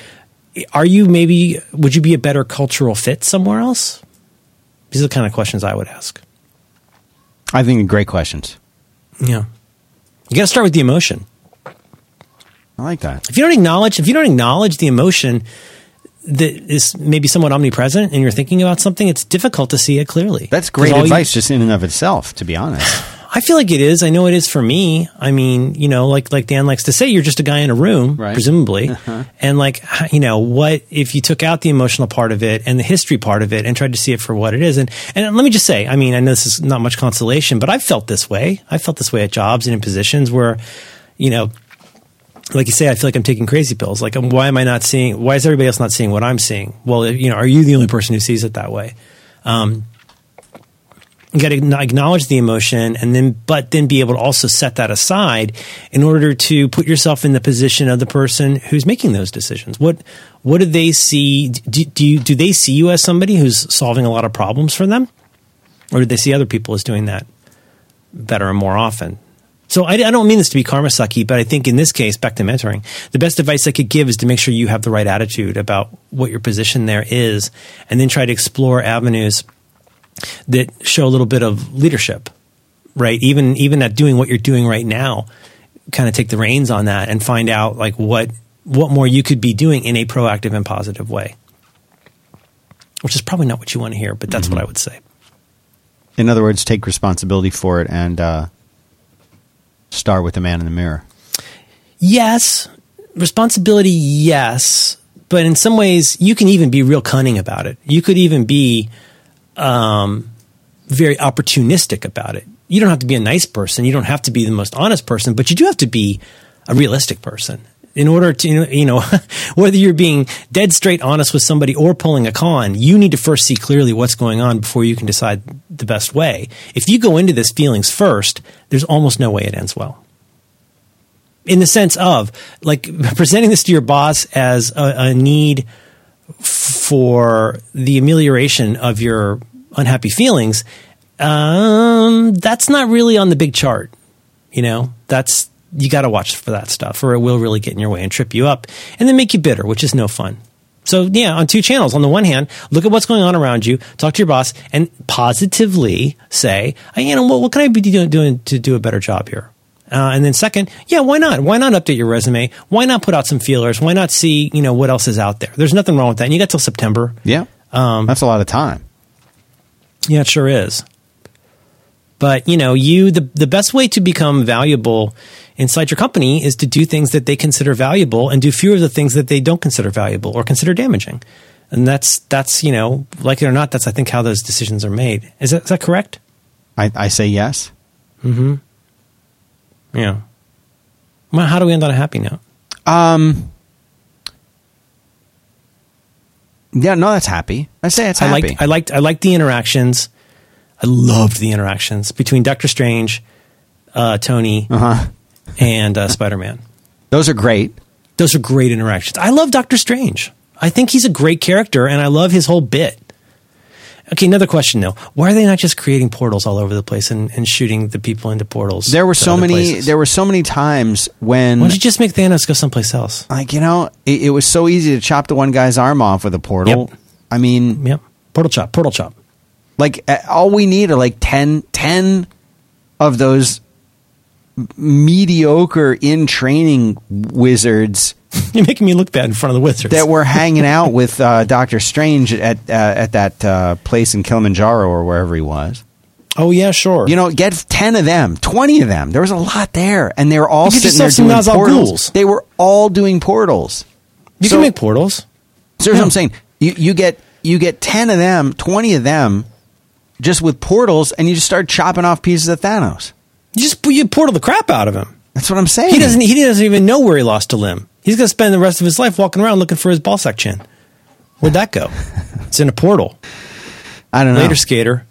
Are you maybe would you be a better cultural fit somewhere else? These are the kind of questions I would ask. I think great questions. Yeah, you got to start with the emotion. I like that. If you don't acknowledge, if you don't acknowledge the emotion, that is maybe somewhat omnipresent and you're thinking about something, it's difficult to see it clearly. That's great advice, you, just in and of itself. To be honest, I feel like it is. I know it is for me. I mean, you know, like like Dan likes to say, you're just a guy in a room, right. presumably, uh-huh. and like you know, what if you took out the emotional part of it and the history part of it and tried to see it for what it is? And and let me just say, I mean, I know this is not much consolation, but I've felt this way. I felt this way at jobs and in positions where, you know like you say, I feel like I'm taking crazy pills. Like, why am I not seeing? Why is everybody else not seeing what I'm seeing? Well, you know, are you the only person who sees it that way? Um, you got to acknowledge the emotion, and then, but then be able to also set that aside in order to put yourself in the position of the person who's making those decisions. What what do they see? Do, do you do they see you as somebody who's solving a lot of problems for them, or do they see other people as doing that better and more often? So I, I, don't mean this to be karma sucky, but I think in this case, back to mentoring, the best advice I could give is to make sure you have the right attitude about what your position there is, and then try to explore avenues that show a little bit of leadership, right? Even even at doing what you're doing right now, kind of take the reins on that and find out like what what more you could be doing in a proactive and positive way. Which is probably not what you want to hear, but that's mm-hmm. what I would say. In other words, take responsibility for it and uh, start with the man in the mirror? Yes. Responsibility, yes. But in some ways, you can even be real cunning about it. You could even be um, very opportunistic about it. You don't have to be a nice person. You don't have to be the most honest person, but you do have to be a realistic person in order to you know whether you're being dead straight honest with somebody or pulling a con you need to first see clearly what's going on before you can decide the best way if you go into this feelings first there's almost no way it ends well in the sense of like presenting this to your boss as a, a need for the amelioration of your unhappy feelings um, that's not really on the big chart you know that's you got to watch for that stuff, or it will really get in your way and trip you up, and then make you bitter, which is no fun. So yeah, on two channels. On the one hand, look at what's going on around you, talk to your boss, and positively say, you know, what, what can I be doing, doing to do a better job here? Uh, and then second, yeah, why not? Why not update your resume? Why not put out some feelers? Why not see, you know, what else is out there? There's nothing wrong with that. And you got till September. Yeah. Um, That's a lot of time. Yeah, it sure is. But, you know, you, the, the best way to become valuable inside your company is to do things that they consider valuable and do fewer of the things that they don't consider valuable or consider damaging. and that's that's you know, like it or not, that's I think how those decisions are made. Is that is that correct? I, I say yes. Mm hmm. Yeah. Well, how do we end on a happy note? Um. Yeah, no, that's happy. I say it's I happy. liked I liked I liked the interactions. I loved the interactions between Doctor Strange, uh, Tony, uh-huh. and uh, Spider Man. Those are great. Those are great interactions. I love Doctor Strange. I think he's a great character, and I love his whole bit. Okay, another question though: Why are they not just creating portals all over the place and, and shooting the people into portals? There were so many. places? There were so many times when, Why don't you just make Thanos go someplace else? like you know, it, it was so easy to chop the one guy's arm off with a portal. Yep. I mean, Yep, portal chop, portal chop. like all we need are like 10, 10 of those mediocre in training wizards You're making me look bad in front of the wizards. that were hanging out with uh, Doctor Strange at uh, at that uh, place in Kilimanjaro or wherever he was. oh yeah, sure. You know, get ten of them, twenty of them. There was a lot there, and they were all You sitting there doing Nazal portals. ghouls. They were all doing portals. you so- can make portals. So here's what I'm saying: you you get you get ten of them, twenty of them, just with portals, and you just start chopping off pieces of Thanos. You just you portal the crap out of him. That's what I'm saying. He doesn't. He doesn't even know where he lost a limb. He's going to spend the rest of his life walking around looking for his ball sack chin. Where'd that go? it's in a portal. I don't know. Later, skater.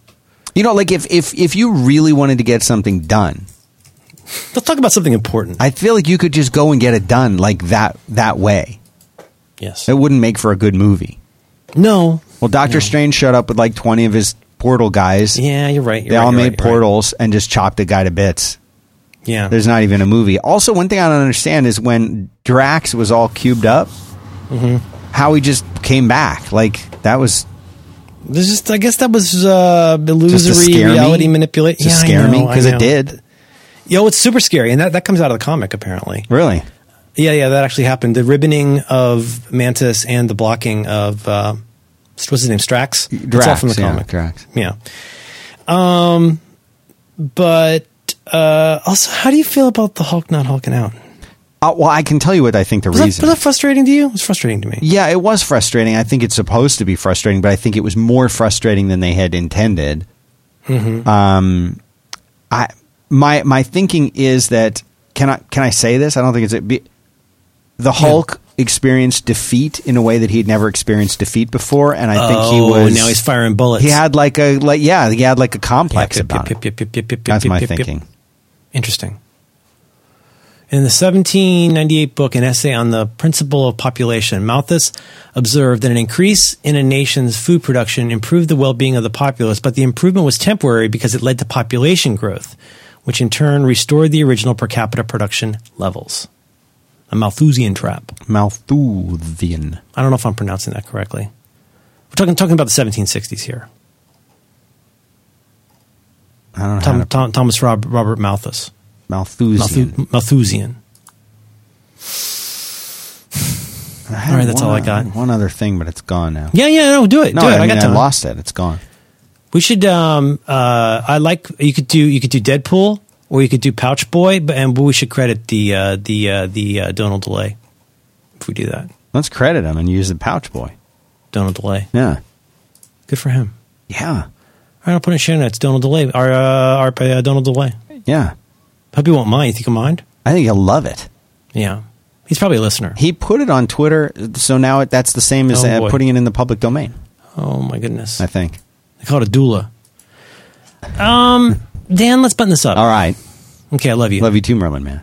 You know, like if if if you really wanted to get something done, Let's talk about something important. I feel like you could just go and get it done like that that way. yes. It wouldn't make for a good movie. No. Well, Doctor No. Strange showed up with like 20 of his portal guys. Yeah, you're right. You're they right, all made right, you're right. portals and just chopped a guy to bits. Yeah. There's not even a movie. Also, one thing I don't understand is when Drax was all cubed up, Mm-hmm. how he just came back. Like that was There's just. I guess that was uh, illusory reality manipulation. Yeah, scare me know, I because it did. Yo, it's super scary, and that, that comes out of the comic apparently. Really? Yeah, yeah, that actually happened. The ribboning of Mantis and the blocking of uh, what's his name, Strax. It's all Drax from the yeah, comic. Drax. Yeah. Um, but uh, also, how do you feel about the Hulk not hulking out? Uh, well, I can tell you what I think the Was that, reason. was that frustrating to you? It was frustrating to me. yeah, it was frustrating. I think it's supposed to be frustrating, but I think it was more frustrating than they had intended. Mm-hmm. Um, I my my thinking is that can I can I say this? I don't think it's a, be, the Hulk experienced defeat in a way that he'd never experienced defeat before, and I think he Oh, was now he's firing bullets. He had like a like yeah, he had like a Yeah, complex pip, about pip, it. pip, pip, That's my thinking. Interesting. In the 1798 book, an essay on the principle of population, Malthus observed that an increase in a nation's food production improved the well being of the populace, but the improvement was temporary because it led to population growth, which in turn restored the original per capita production levels. A Malthusian trap. Malthusian. I don't know if I'm pronouncing that correctly. We're talking, talking about the 1760s here. I don't know. Tom, to- Tom, Thomas Rob, Robert Malthus. Malthusian. Malthu- Malthusian. All right, that's all I got. One other thing, but it's gone now. Yeah, yeah, no, do it. No, do it. I, I, mean, got I lost it. It's gone. We should. Um, uh, I like you could do you could do Deadpool or you could do Pouch Boy, but and we should credit the uh, the uh, the uh, Donald Delay if we do that. Let's credit him and use the pouch boy. Donald Delay, Yeah. good for him. Yeah. Right, I'll put in show notes. Donald Delay, our uh, our uh, Donald Delay. Yeah. Hope you won't mind. You think he'll mind? I think he'll love it. Yeah, he's probably a listener. He put it on Twitter, so now it, that's the same as Oh, uh, putting it in the public domain. Oh my goodness, I think. they call it a doula. Um, Dan, let's button this up. All right. Okay, I love you. Love you too, Merlin man.